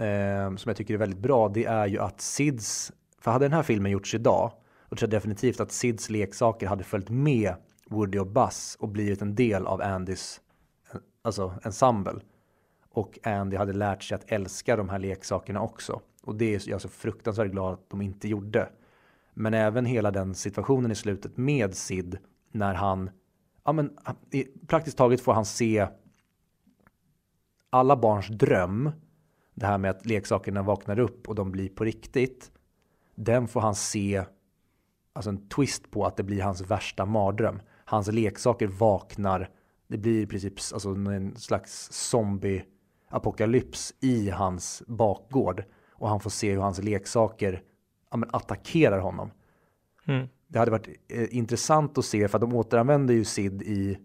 eh, som jag tycker är väldigt bra det är ju att Sids, för hade den här filmen gjorts idag då tror jag definitivt att Sids leksaker hade följt med Woody och Buzz och blivit en del av Andys alltså ensemble. Och Andy hade lärt sig att älska de här leksakerna också. Och det är jag så fruktansvärt glad att de inte gjorde. Men även hela den situationen i slutet med Sid när han, ja men praktiskt taget får han se alla barns dröm, det här med att leksakerna vaknar upp och de blir på riktigt. Den får han se, alltså en twist på att det blir hans värsta mardröm. Hans leksaker vaknar, det blir i princip alltså en slags zombie-apokalyps i hans bakgård. Och han får se hur hans leksaker ja, men attackerar honom. Mm. Det hade varit eh, intressant att se, för att de återanvänder ju Sid i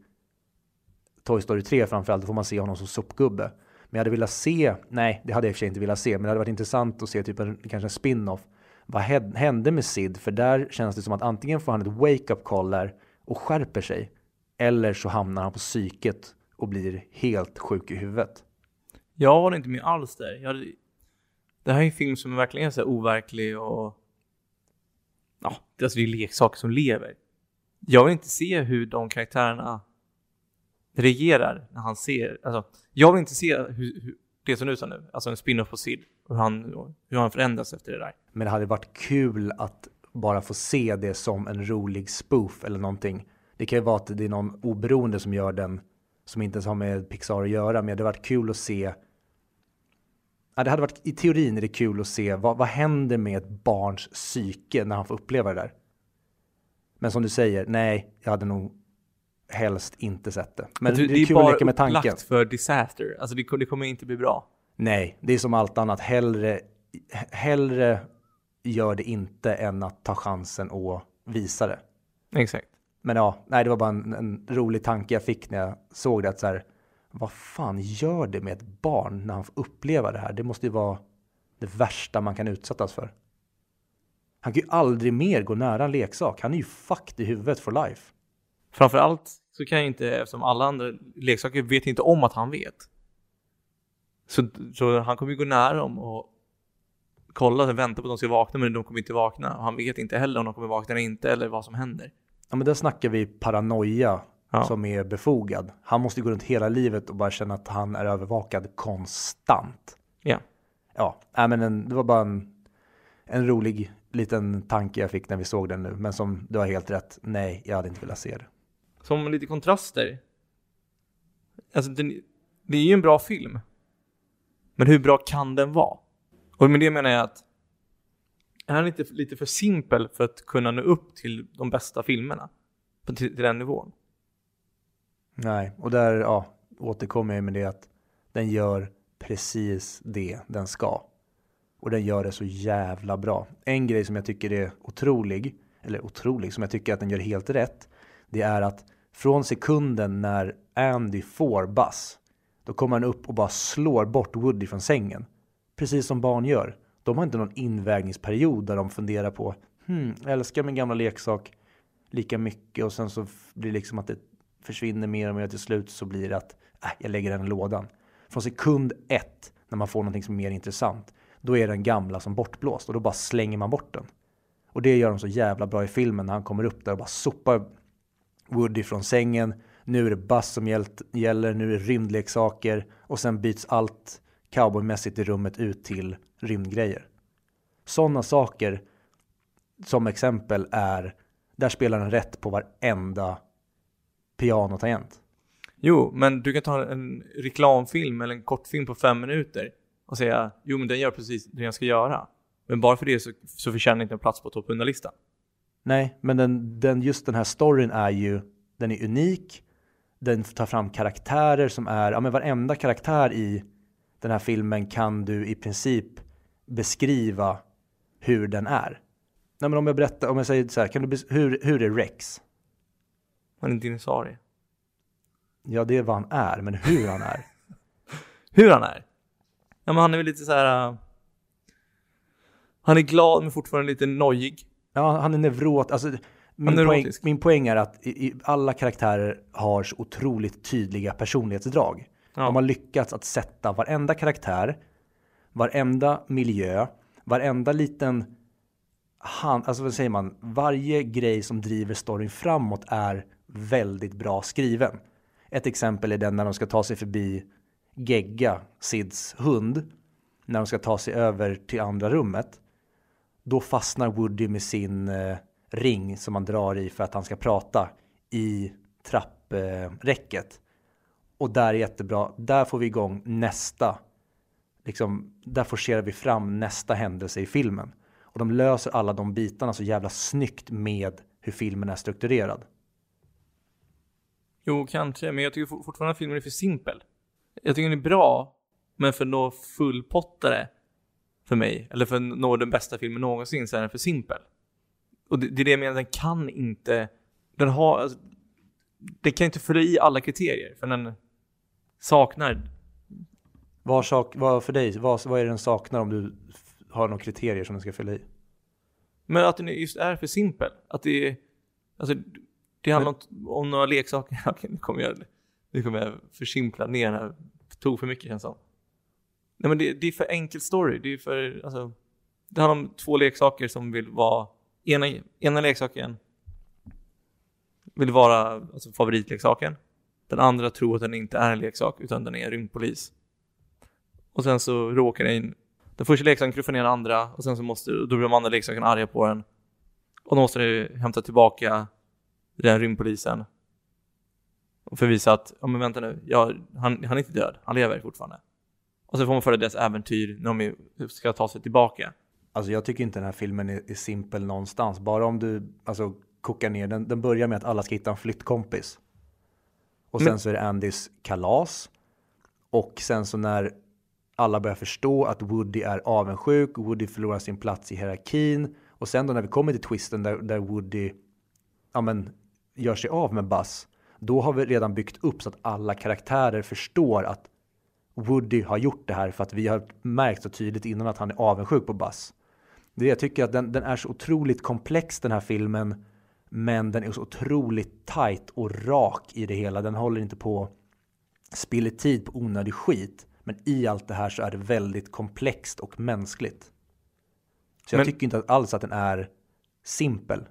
Toy Story 3 framförallt, då får man se honom som sopgubbe. Men jag hade velat se, nej det hade jag i och för sig inte velat se, men det hade varit intressant att se typ en, kanske en spin-off. Vad hände med Sid? För där känns det som att antingen får han ett wake-up call där och skärper sig, eller så hamnar han på psyket och blir helt sjuk i huvudet. Jag håller inte med alls där. Jag, det här är en film som verkligen är så här overklig och... Ja, alltså det är leksaker som lever. Jag vill inte se hur de karaktärerna reagerar när han ser... Alltså, jag vill inte se hur, hur, det som du sa nu, alltså en spin-off på Sid. Hur han, hur han förändras efter det där. Men det hade varit kul att bara få se det som en rolig spoof eller någonting. Det kan ju vara att det är någon oberoende som gör den som inte ens har med Pixar att göra. Men det hade varit kul att se. Ja, det hade varit, I teorin är det kul att se vad, vad händer med ett barns psyke när han får uppleva det där. Men som du säger, nej, jag hade nog helst inte sett det. Men det, det är kul att leka med tanken. upplagt för disaster. Alltså det, det kommer inte bli bra. Nej, det är som allt annat. Hellre, hellre gör det inte än att ta chansen och visa det. Exakt. Men ja, nej, det var bara en, en rolig tanke jag fick när jag såg det. Att så här, vad fan gör det med ett barn när han får uppleva det här? Det måste ju vara det värsta man kan utsättas för. Han kan ju aldrig mer gå nära en leksak. Han är ju fucked i huvudet for life. Framförallt så kan jag inte, eftersom alla andra leksaker vet inte om att han vet. Så, så han kommer ju gå nära dem och kolla och vänta på att de ska vakna, men de kommer inte vakna. Och han vet inte heller om de kommer vakna eller inte, eller vad som händer. Ja, men där snackar vi paranoia Ja. som är befogad. Han måste gå runt hela livet och bara känna att han är övervakad konstant. Ja. Ja, nej, men en, det var bara en, en rolig liten tanke jag fick när vi såg den nu. Men som du har helt rätt, nej, jag hade inte velat se det. Som lite kontraster. Alltså, den, det är ju en bra film. Men hur bra kan den vara? Och med det menar jag att är den inte lite för simpel för att kunna nå upp till de bästa filmerna? På, till, till den nivån? Nej, och där ja, återkommer jag med det att den gör precis det den ska. Och den gör det så jävla bra. En grej som jag tycker är otrolig, eller otrolig, som jag tycker att den gör helt rätt, det är att från sekunden när Andy får Buzz, då kommer han upp och bara slår bort Woody från sängen. Precis som barn gör. De har inte någon invägningsperiod där de funderar på, hmm, jag älskar min gamla leksak lika mycket och sen så blir det liksom att det försvinner mer och mer till slut så blir det att äh, jag lägger den i lådan. Från sekund ett när man får någonting som är mer intressant, då är den gamla som bortblåst och då bara slänger man bort den. Och det gör de så jävla bra i filmen när han kommer upp där och bara sopar Woody från sängen. Nu är det Buzz som gäller, nu är det rymdleksaker och sen byts allt cowboymässigt i rummet ut till rymdgrejer. Sådana saker som exempel är, där spelar den rätt på varenda pianotangent. Jo, men du kan ta en reklamfilm eller en kortfilm på fem minuter och säga jo men den gör precis det den ska göra. Men bara för det så, så förtjänar den inte en plats på topp 100-listan. Nej, men den, den, just den här storyn är ju, den är unik. Den tar fram karaktärer som är, ja men varenda karaktär i den här filmen kan du i princip beskriva hur den är. Nej men om jag berättar, om jag säger så här, kan du, hur, hur är Rex? Han är en dinosaurie. Ja, det är vad han är, men hur han är. Hur han är? Ja men han är väl lite så här. äh, han är glad men fortfarande lite nojig. Ja, han är nevrot. Alltså, min, är poäng, min poäng är att i, i, alla karaktärer har så otroligt tydliga personlighetsdrag. Ja. De har lyckats att sätta varenda karaktär, varenda miljö, varenda liten hand, alltså vad säger man, varje grej som driver storyn framåt är väldigt bra skriven. Ett exempel är den när de ska ta sig förbi Gegga, Sids hund, när de ska ta sig över till andra rummet. Då fastnar Woody med sin eh, ring som han drar i för att han ska prata i trappräcket. Eh, och där är jättebra. Där får vi igång nästa. Liksom, där forcerar vi fram nästa händelse i filmen. Och de löser alla de bitarna så jävla snyggt med hur filmen är strukturerad. Jo, kanske, men jag tycker fortfarande att filmen är för simpel. Jag tycker den är bra, men för att nå fullpottare för mig, eller för att nå den bästa filmen någonsin, så är den för simpel. Och det, det är det jag menar, den kan inte, den har, alltså, den kan inte fylla i alla kriterier, för den saknar, Vad, sak, vad för dig, vad, vad är det den saknar om du har några kriterier som den ska fylla i? men att den just är för simpel. Att det är, alltså, det handlar om, om några leksaker, okej nu kommer jag, nu kommer jag försimpla ner den här, tog för mycket känns det som. Nej men det, det är för enkel story, det är för, alltså, det handlar om två leksaker som vill vara, ena, ena leksaken vill vara alltså, favoritleksaken. Den andra tror att den inte är en leksak utan den är en rymdpolis. Och sen så råkar den, den första leksaken knuffar ner den andra och sen så måste, då blir de andra leksakerna arga på den. Och då måste du hämta tillbaka den rymdpolisen. Och förvisa att, ja men vänta nu, jag, han, han är inte död, han lever fortfarande. Och så får man följa deras äventyr när de ska ta sig tillbaka. Alltså jag tycker inte den här filmen är, är simpel någonstans. Bara om du alltså, kokar ner, den, den börjar med att alla ska hitta en flyttkompis. Och sen så är det Andys kalas. Och sen så när alla börjar förstå att Woody är avundsjuk, Woody förlorar sin plats i hierarkin. Och sen då när vi kommer till twisten där, där Woody ja, men, gör sig av med Buzz. Då har vi redan byggt upp så att alla karaktärer förstår att Woody har gjort det här för att vi har märkt så tydligt innan att han är avundsjuk på Buzz. Det är, jag tycker att den, den är så otroligt komplex den här filmen. Men den är så otroligt tight och rak i det hela. Den håller inte på spiller tid på onödig skit. Men i allt det här så är det väldigt komplext och mänskligt. Så jag Men- tycker inte alls att den är simpel.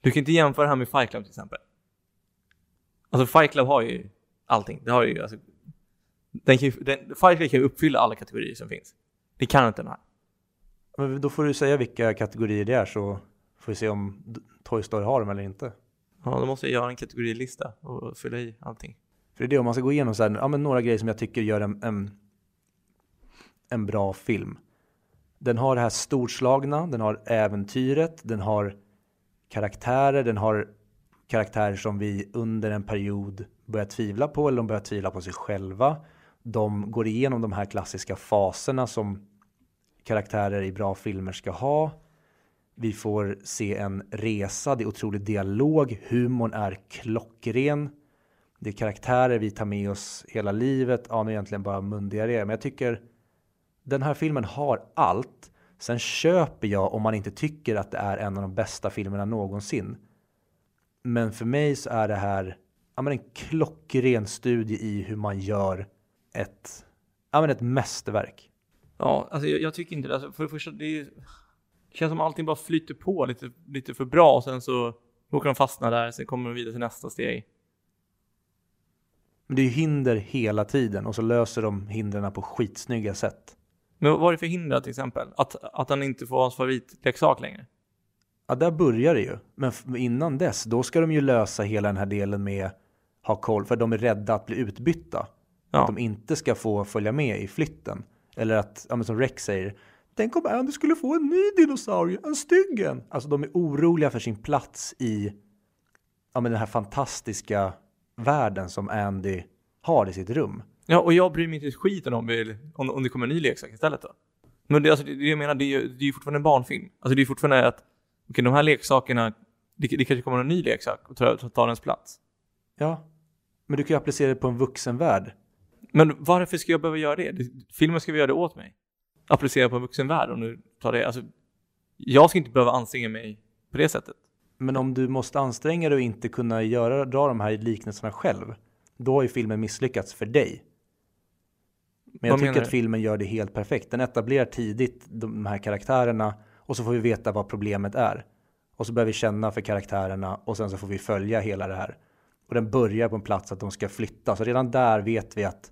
Du kan inte jämföra det här med Fight Club till exempel. Alltså Fight Club har ju allting. Det har ju alltså, den kan ju, den, Club kan ju uppfylla alla kategorier som finns. Det kan inte den här. Men då får du säga vilka kategorier det är så får vi se om Toy Story har dem eller inte. Ja, då måste jag göra en kategorilista och fylla i allting. För det är det om man ska gå igenom så här, ja, men några grejer som jag tycker gör en, en, en bra film. Den har det här storslagna, den har äventyret, den har karaktärer, den har karaktärer som vi under en period börjar tvivla på eller de börjar tvivla på sig själva. De går igenom de här klassiska faserna som karaktärer i bra filmer ska ha. Vi får se en resa, det är otrolig dialog, humorn är klockren. Det är karaktärer vi tar med oss hela livet. Ja, nu är egentligen bara mundiarré, Men jag tycker den här filmen har allt. Sen köper jag om man inte tycker att det är en av de bästa filmerna någonsin. Men för mig så är det här ja, men en klockren studie i hur man gör ett, ja, men ett mästerverk. Ja, alltså jag, jag tycker inte det. Alltså, för det första, det, är, det känns som allting bara flyter på lite, lite för bra och sen så råkar de fastna där, sen kommer de vidare till nästa steg. Men det är ju hinder hela tiden och så löser de hindren på skitsnygga sätt. Men vad är det för hinder till exempel? Att, att han inte får ha hans favoritleksak längre? Ja, där börjar det ju. Men innan dess, då ska de ju lösa hela den här delen med ha koll, för de är rädda att bli utbytta. Att Ja. de inte ska få följa med i flytten. Eller att, ja, som Rex säger, tänk om Andy skulle få en ny dinosaurie, en stygg en. Alltså de är oroliga för sin plats i ja, men den här fantastiska världen som Andy har i sitt rum. Ja, och jag bryr mig inte ett skit om, om, om det kommer en ny leksak istället då. Men det, alltså, det, det jag menar, det är ju det är ju fortfarande en barnfilm. Alltså det är fortfarande att, okej, de här leksakerna, det, det kanske kommer en ny leksak och tar, tar ens plats. Ja, men du kan ju applicera det på en vuxenvärld. Men varför ska jag behöva göra det? filmen ska vi göra det åt mig. Applicera på en vuxen värld och nu tar det, alltså, jag ska inte behöva anstränga mig på det sättet. Men om du måste anstränga dig och inte kunna göra, dra de här liknelserna själv, då har ju filmen misslyckats för dig. Men jag Vad tycker att du? filmen gör det helt perfekt. Den etablerar tidigt de här karaktärerna och så får vi veta vad problemet är. Och så börjar vi känna för karaktärerna och sen så får vi följa hela det här. Och den börjar på en plats att de ska flytta. Så redan där vet vi att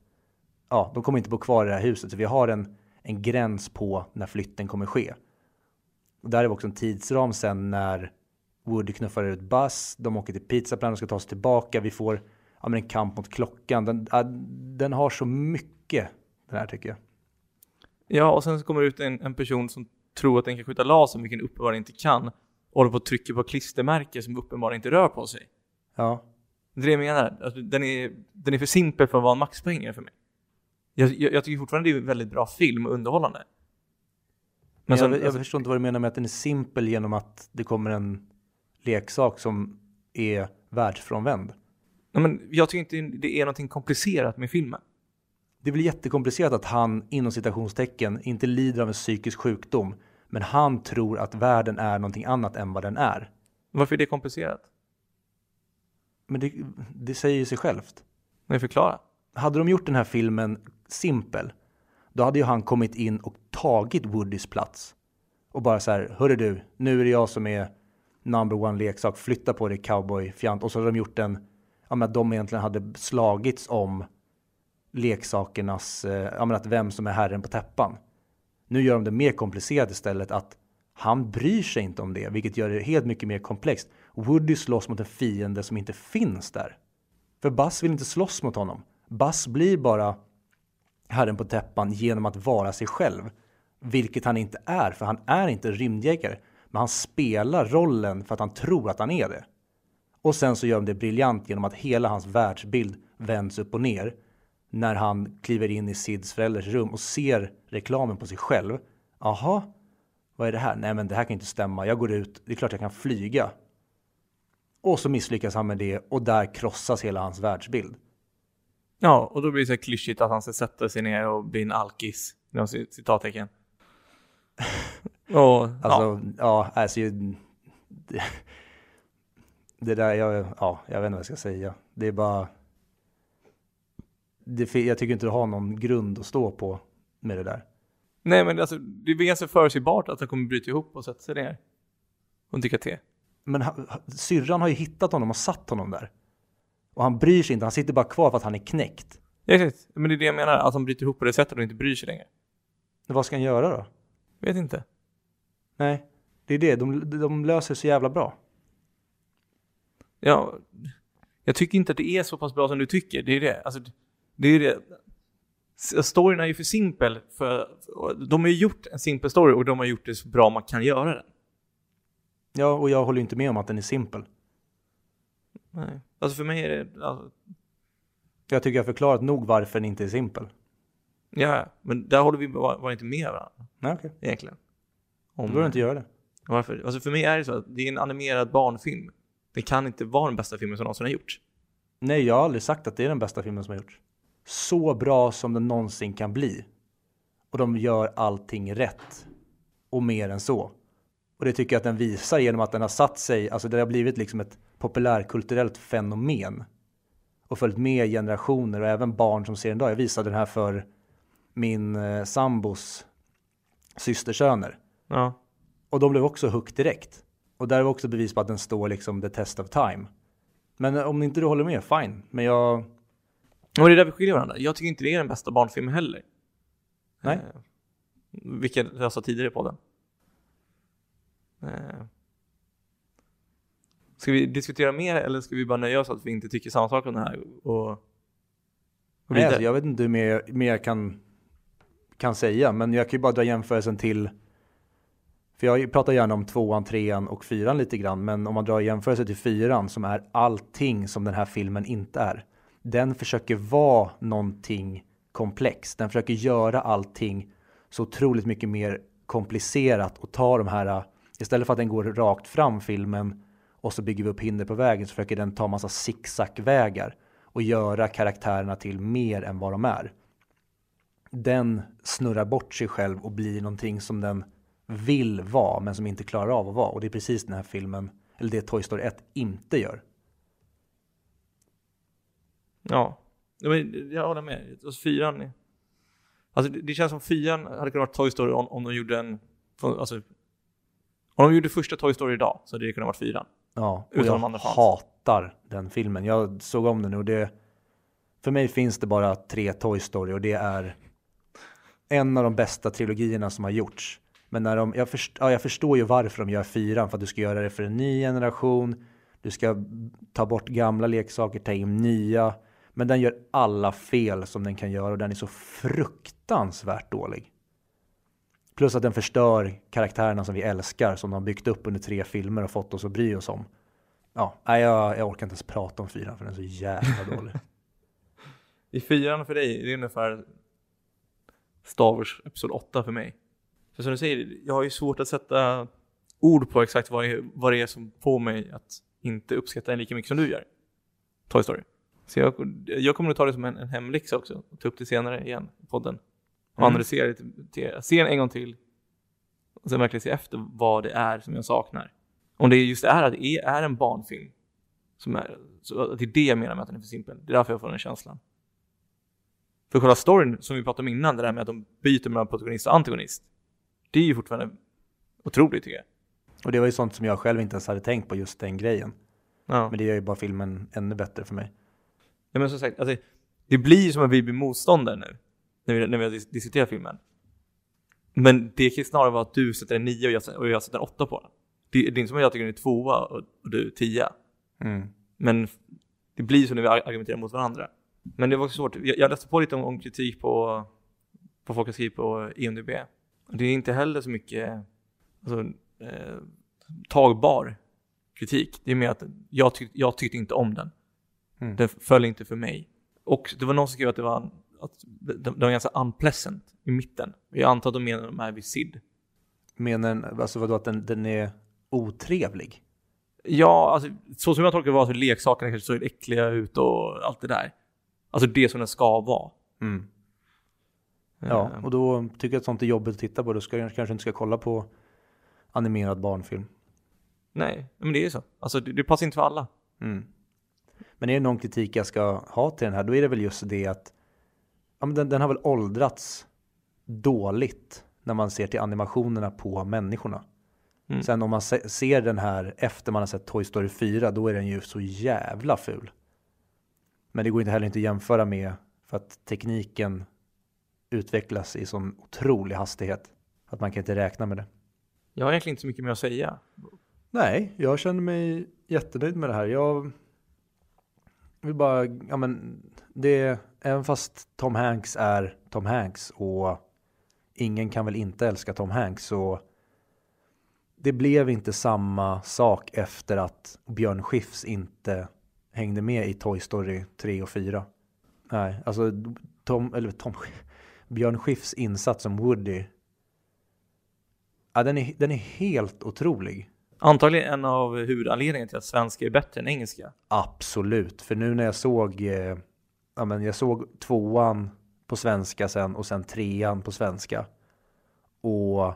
ja, de kommer inte bo kvar i det här huset. Så vi har en, en gräns på när flytten kommer ske. Och där är också en tidsram sen när Woody knuffar ut Buzz, de åker till Pizzaplan och ska ta sig tillbaka. Vi får ja, men en kamp mot klockan. Den, den har så mycket, den här tycker jag. Ja, och sen så kommer det ut en, en person som tror att den kan skjuta laser, vilken uppenbarligen inte kan. Och håller på att trycka på klistermärke som uppenbarligen inte rör på sig. Ja, Det är det jag menar. Alltså, den, är, den är för simpel för att vara en maxpoängare för mig. Jag, jag, jag tycker fortfarande det är en väldigt bra film och underhållande. Men men sen, jag, jag alltså, förstår inte vad du menar med att den är simpel genom att det kommer en leksak som är världsfrånvänd. nej, men jag tycker inte det är någonting komplicerat med filmen. Det är väl jättekomplicerat att han inom citationstecken inte lider av en psykisk sjukdom, men han tror att världen är någonting annat än vad den är. Varför är det komplicerat? Men det, det säger ju sig självt. Jag förklara? Hade de gjort den här filmen simpel, då hade ju han kommit in och tagit Woodys plats. Och bara så här, hörru du, nu är det jag som är number one leksak, flytta på dig cowboy-fjant. Och så hade de gjort en, ja men att de egentligen hade slagits om leksakernas, eh, ja men att vem som är herren på täppan. Nu gör de det mer komplicerat istället att han bryr sig inte om det, vilket gör det helt mycket mer komplext. Woody slåss mot en fiende som inte finns där. För Buzz vill inte slåss mot honom. Buzz blir bara herren på täppan genom att vara sig själv. Vilket han inte är, för han är inte rymdjägare. Men han spelar rollen för att han tror att han är det. Och sen så gör de det briljant genom att hela hans världsbild vänds upp och ner när han kliver in i Sids föräldrars rum och ser reklamen på sig själv. Aha, vad är det här? Nej, men det här kan inte stämma. Jag går ut, det är klart jag kan flyga. Och så misslyckas han med det och där krossas hela hans världsbild. Ja, och då blir det så här klyschigt att han ska sätta sig ner och bli en alkis, inom cit- citattecken. och, Alltså, ja. ja, alltså ju- det, det där, jag, ja, jag vet inte vad jag ska säga. Det är bara, det, jag tycker inte du har någon grund att stå på med det där. Nej, men alltså, det blir ganska förutsägbart att han kommer bryta ihop och sätta sig ner och dricka te. Men syrran har ju hittat honom och satt honom där. Och han bryr sig inte, han sitter bara kvar för att han är knäckt. Ja, exakt. Men det är det jag menar, att han bryter ihop på det sättet och inte bryr sig längre. Men vad ska han göra då? Vet inte. Nej, det är det, de, de löser så jävla bra. Ja, jag tycker inte att det är så pass bra som du tycker. Det är det. Alltså, det är det. Storyn är ju för simpel. För, de har ju gjort en simpel story och de har gjort det så bra man kan göra den. Ja, och jag håller inte med om att den är simpel. Nej. Alltså för mig är det... Alltså, Jag tycker jag förklarat nog varför den inte är simpel. ja, men där håller vi bara, bara inte med varandra Nej, okej. egentligen. Då Om, behöver du inte göra det. Varför? Alltså för mig är det så att det är en animerad barnfilm. Det kan inte vara den bästa filmen som någonsin har gjorts. Nej, jag har aldrig sagt att det är den bästa filmen som har gjorts. Så bra som den någonsin kan bli. Och de gör allting rätt. Och mer än så. Och det tycker jag att den visar genom att den har satt sig, alltså det har blivit liksom ett populärkulturellt fenomen. Och följt med generationer och även barn som ser den idag. Jag visade den här för min eh, sambos systersöner. Ja. Och de blev också hooked direkt. Och där var också bevis på att den står liksom the test of time. Men eh, om inte du håller med, fine. Men jag, Och det är där vi skiljer varandra. Jag tycker inte det är den bästa barnfilmen heller. nej. Eh, vilket jag sa tidigare på den. Eh. Ska vi diskutera mer eller ska vi bara nöja oss att vi inte tycker samma sak om den här och, och nej alltså, jag vet inte hur mer, mer jag kan, kan säga. Men jag kan ju bara dra jämförelsen till för jag pratar gärna om tvåan, trean och fyran lite grann. Men om man drar jämförelse till fyran som är allting som den här filmen inte är. Den försöker vara någonting komplext. Den försöker göra allting så otroligt mycket mer komplicerat och ta de här, istället för att den går rakt fram filmen och så bygger vi upp hinder på vägen så försöker den ta massa zigzagvägar och göra karaktärerna till mer än vad de är. Den snurrar bort sig själv och blir någonting som den vill vara men som inte klarar av att vara och det är precis den här filmen, eller det Toy Story 1 inte gör. Ja, jag håller med. Alltså, fyran, alltså det, det känns som fyran hade kunnat vara Toy Story om, om de gjorde en, alltså, om de gjorde första Toy Story idag så hade det kunnat vara fyran. Ja, och Utan jag fanns. hatar den filmen. Jag såg om den och det, för mig finns det bara tre Toy Story och det är en av de bästa trilogierna som har gjorts. Men när de, jag, först, ja, jag förstår ju varför de gör fyran, för att du ska göra det för en ny generation, du ska ta bort gamla leksaker, ta in nya, men den gör alla fel som den kan göra och den är så fruktansvärt dålig. Plus att den förstör karaktärerna som vi älskar, som de har byggt upp under tre filmer och fått oss att bry oss om. Ja, jag, jag orkar inte ens prata om fyran för den är så jävla dålig. I fyran för dig, det är ungefär Star Wars Episod 8 för mig. För som du säger, jag har ju svårt att sätta ord på exakt vad det, är, vad det är som får mig att inte uppskatta den lika mycket som du gör. Toy Story. Så jag, jag kommer att ta det som en, en hemläxa också och ta upp det senare igen i podden. Och Mm. analysera det, se den en gång till och sen verkligen se efter vad det är som jag saknar. Om det just är att det är, är en barnfilm, som är, så att det är det jag menar med att den är för simpel. Det är därför jag får den känslan. För själva storyn som vi pratade om innan, det där med att de byter mellan protagonist och antagonist. Det är ju fortfarande otroligt tycker jag. Och det var ju sånt som jag själv inte ens hade tänkt på, just den grejen. Ja. Men det gör ju bara filmen ännu bättre för mig. Ja, men som sagt, alltså, det blir ju som att vi blir motståndare nu, när vi, när vi har dis- diskuterat filmen. Men det kan snarare vara att du sätter en 9 och jag, och jag sätter en 8 på den. Det, det är inte som att jag tycker den är tvåa och, och du är 10. Mm. Men det blir så när vi ar- argumenterar mot varandra. Men det var också svårt. Jag, jag läste på lite om, om kritik på, på folk har skrivit på IMDB. Det är inte heller så mycket alltså, eh, tagbar kritik. Det är mer att jag, tyck, jag tyckte inte om den. Mm. Den föll inte för mig. Och det var någon som skrev att det var, att den var ganska unpleasant i mitten. Jag antar att de menar de här vid Sid. Menar alltså vadå att den, den är otrevlig? Ja, alltså, så som jag tolkar det var så leksakerna kanske såg äckliga ut och allt det där. Alltså det som den ska vara. Mm. Ja, Eh, och då tycker jag att sånt är jobbigt att titta på. Då ska jag kanske inte ska kolla på animerad barnfilm. Nej, men det är ju så. Alltså det, det passar inte för alla. Mm. Men är det någon kritik jag ska ha till den här, då är det väl just det att ja, men den, den har väl åldrats dåligt när man ser till animationerna på människorna. Mm. Sen om man se, ser den här efter man har sett Toy Story 4, då är den ju så jävla ful. Men det går inte heller inte att jämföra med för att tekniken utvecklas i sån otrolig hastighet. Att man kan inte räkna med det. Jag har egentligen inte så mycket mer att säga. Nej, jag känner mig jättenöjd med det här. Jag vill bara, ja men det, även fast Tom Hanks är Tom Hanks och ingen kan väl inte älska Tom Hanks så det blev inte samma sak efter att Björn Skifs inte hängde med i Toy Story 3 och 4. Nej, alltså Tom, eller Tom, Björn Skifs insats som Woody, ja, den, är, den är helt otrolig. Antagligen en av huvudanledningarna till att svenska är bättre än engelska. Absolut, för nu när jag såg, eh, ja men jag såg tvåan på svenska sen och sen trean på svenska. Och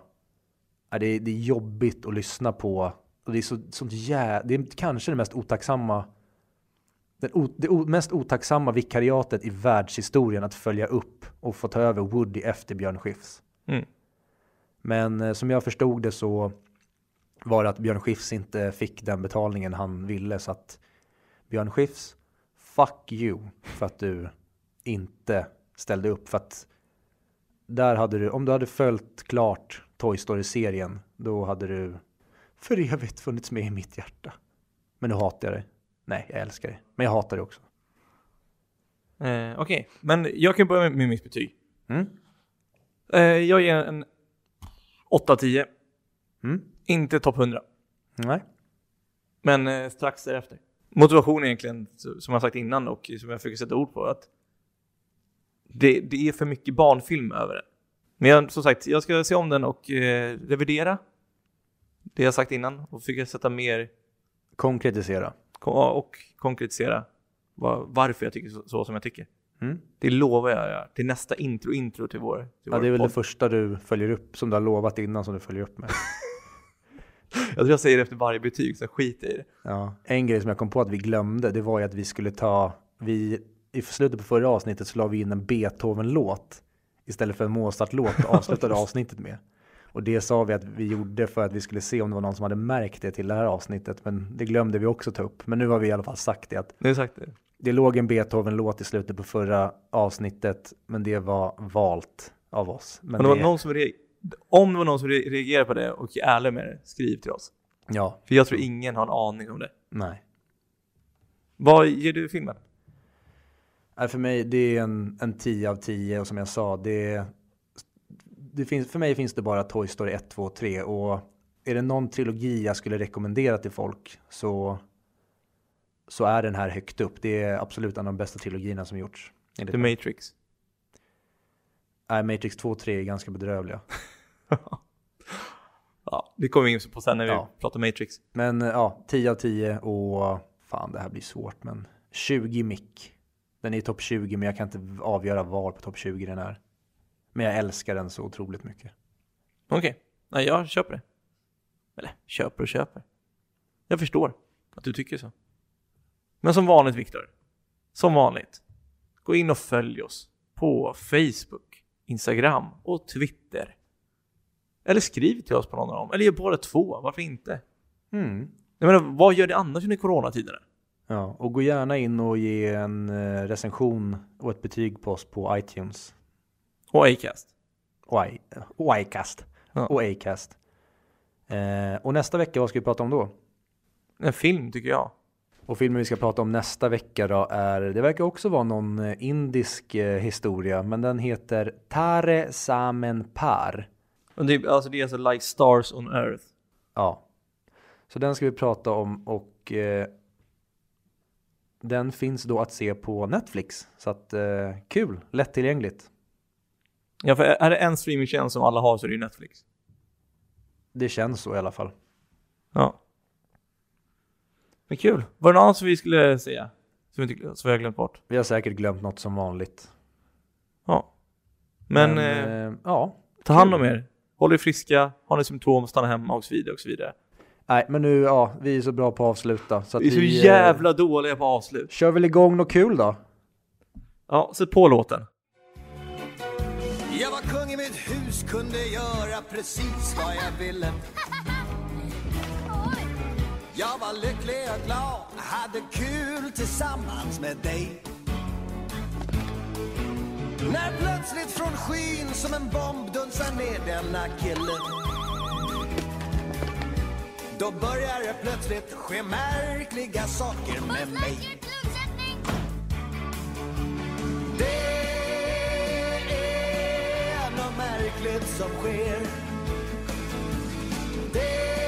ja, det, är, det är jobbigt att lyssna på. Och det är så, sånt jä, det är kanske det mest otacksamma den det mest otacksamma vikariatet i världshistorien att följa upp och få ta över Woody efter Björn Skifs. Mm. Men eh, som jag förstod det så var det att Björn Skifs inte fick den betalningen han ville så att Björn Skifs, fuck you för att du inte ställde upp för att där hade du, om du hade följt klart Toy Story-serien, då hade du för evigt funnits med i mitt hjärta. Men nu hatar jag dig. Nej, jag älskar dig. Men jag hatar dig också. Eh, Okej, men jag kan börja med, med mitt betyg. Mm. Eh, jag ger en 8-10. Mm. Inte topp 100, Nej. men eh, strax därefter. Motivation egentligen, som jag sagt innan och som jag försöker sätta ord på, att det, det är för mycket barnfilm över det. Men jag, som sagt, jag ska se om den och eh, revidera det jag sagt innan och försöka sätta mer Konkretisera. och konkretisera var, varför jag tycker så, så som jag tycker. Mm. Det lovar jag göra till nästa intro, intro till vår, till Ja, vår det är väl podd. det första du följer upp som du har lovat innan som du följer upp med. Jag tror jag säger det efter varje betyg, så skit i det. Ja. En grej som jag kom på att vi glömde, det var ju att vi skulle ta, vi, i slutet på förra avsnittet så la vi in en Beethoven-låt istället för en Mozart-låt och avslutade avsnittet med. Och det sa vi att vi gjorde för att vi skulle se om det var någon som hade märkt det till det här avsnittet, men det glömde vi också ta upp. Men nu har vi i alla fall sagt det, att Nu sagt det. det låg en Beethoven-låt i slutet på förra avsnittet, men det var valt av oss. Men Om det var det, någon som, re- om det var någon som re- reagerade på det och är ärlig med det, skriv till oss. Ja, För jag tror ingen har en aning om det. nej. Vad ger du filmen? För mig det är en, en 10 av 10 och som jag sa, det, det finns, för mig finns det bara Toy Story 1, 2 och 3 och är det någon trilogi jag skulle rekommendera till folk så, så är den här högt upp. Det är absolut en av de bästa trilogierna som gjorts. The. Matrix. Nej, Matrix 2 och 3 är ganska bedrövliga. Ja, det kommer vi in på sen när vi Ja. pratar Matrix. Men eh, ja, 10 av 10 och fan det här blir svårt men 20 mick. Den är i topp 20 men jag kan inte avgöra var på topp 20 den är. Men jag älskar den så otroligt mycket. Okej, nej jag köper det. Eller köper och köper. Jag förstår att du tycker så. Men som vanligt Viktor, som vanligt, gå in och följ oss på Facebook, Instagram och Twitter. Eller skriv till oss på någon av dem, eller gör båda två, varför inte? Mm. Jag menar, vad gör det annars under coronatiderna? Ja, och gå gärna in och ge en eh, recension och ett betyg på oss på iTunes. Och Acast. Och, I, och iCast. Ja. Och Acast. Eh, och nästa vecka, vad ska vi prata om då? En film tycker jag. Och filmen vi ska prata om nästa vecka då är, det verkar också vara någon eh, indisk eh, historia, men den heter Tare Samen Par. Och det, alltså det är alltså Like Stars on Earth. Ja. Så den ska vi prata om och eh, den finns då att se på Netflix. Så att eh, kul, lättillgängligt. Ja, för är det en streamingtjänst som alla har så är det ju Netflix. Det känns så i alla fall. Ja. Men kul. Var det något annat som vi skulle säga? Som, vi inte, som vi har glömt bort? Vi har säkert glömt något som vanligt. Ja. Men, eh, eh, ja, ta hand om er. Håll er friska, har ni symptom, stanna hemma och så vidare och så vidare. nej men nu, ja, vi är så bra på att avsluta. Så att Vi är så eh, jävla dåliga på avslut. Kör väl igång något kul då? Ja, sätt på låten. Jag var kung i mitt hus, kunde göra precis vad jag ville. Jag var lycklig och glad, hade kul tillsammans med dig. När plötsligt från skyn som en bomb dunsar ner denna kille. Då börjar det plötsligt ske märkliga saker med mig. Det är något märkligt som sker. Det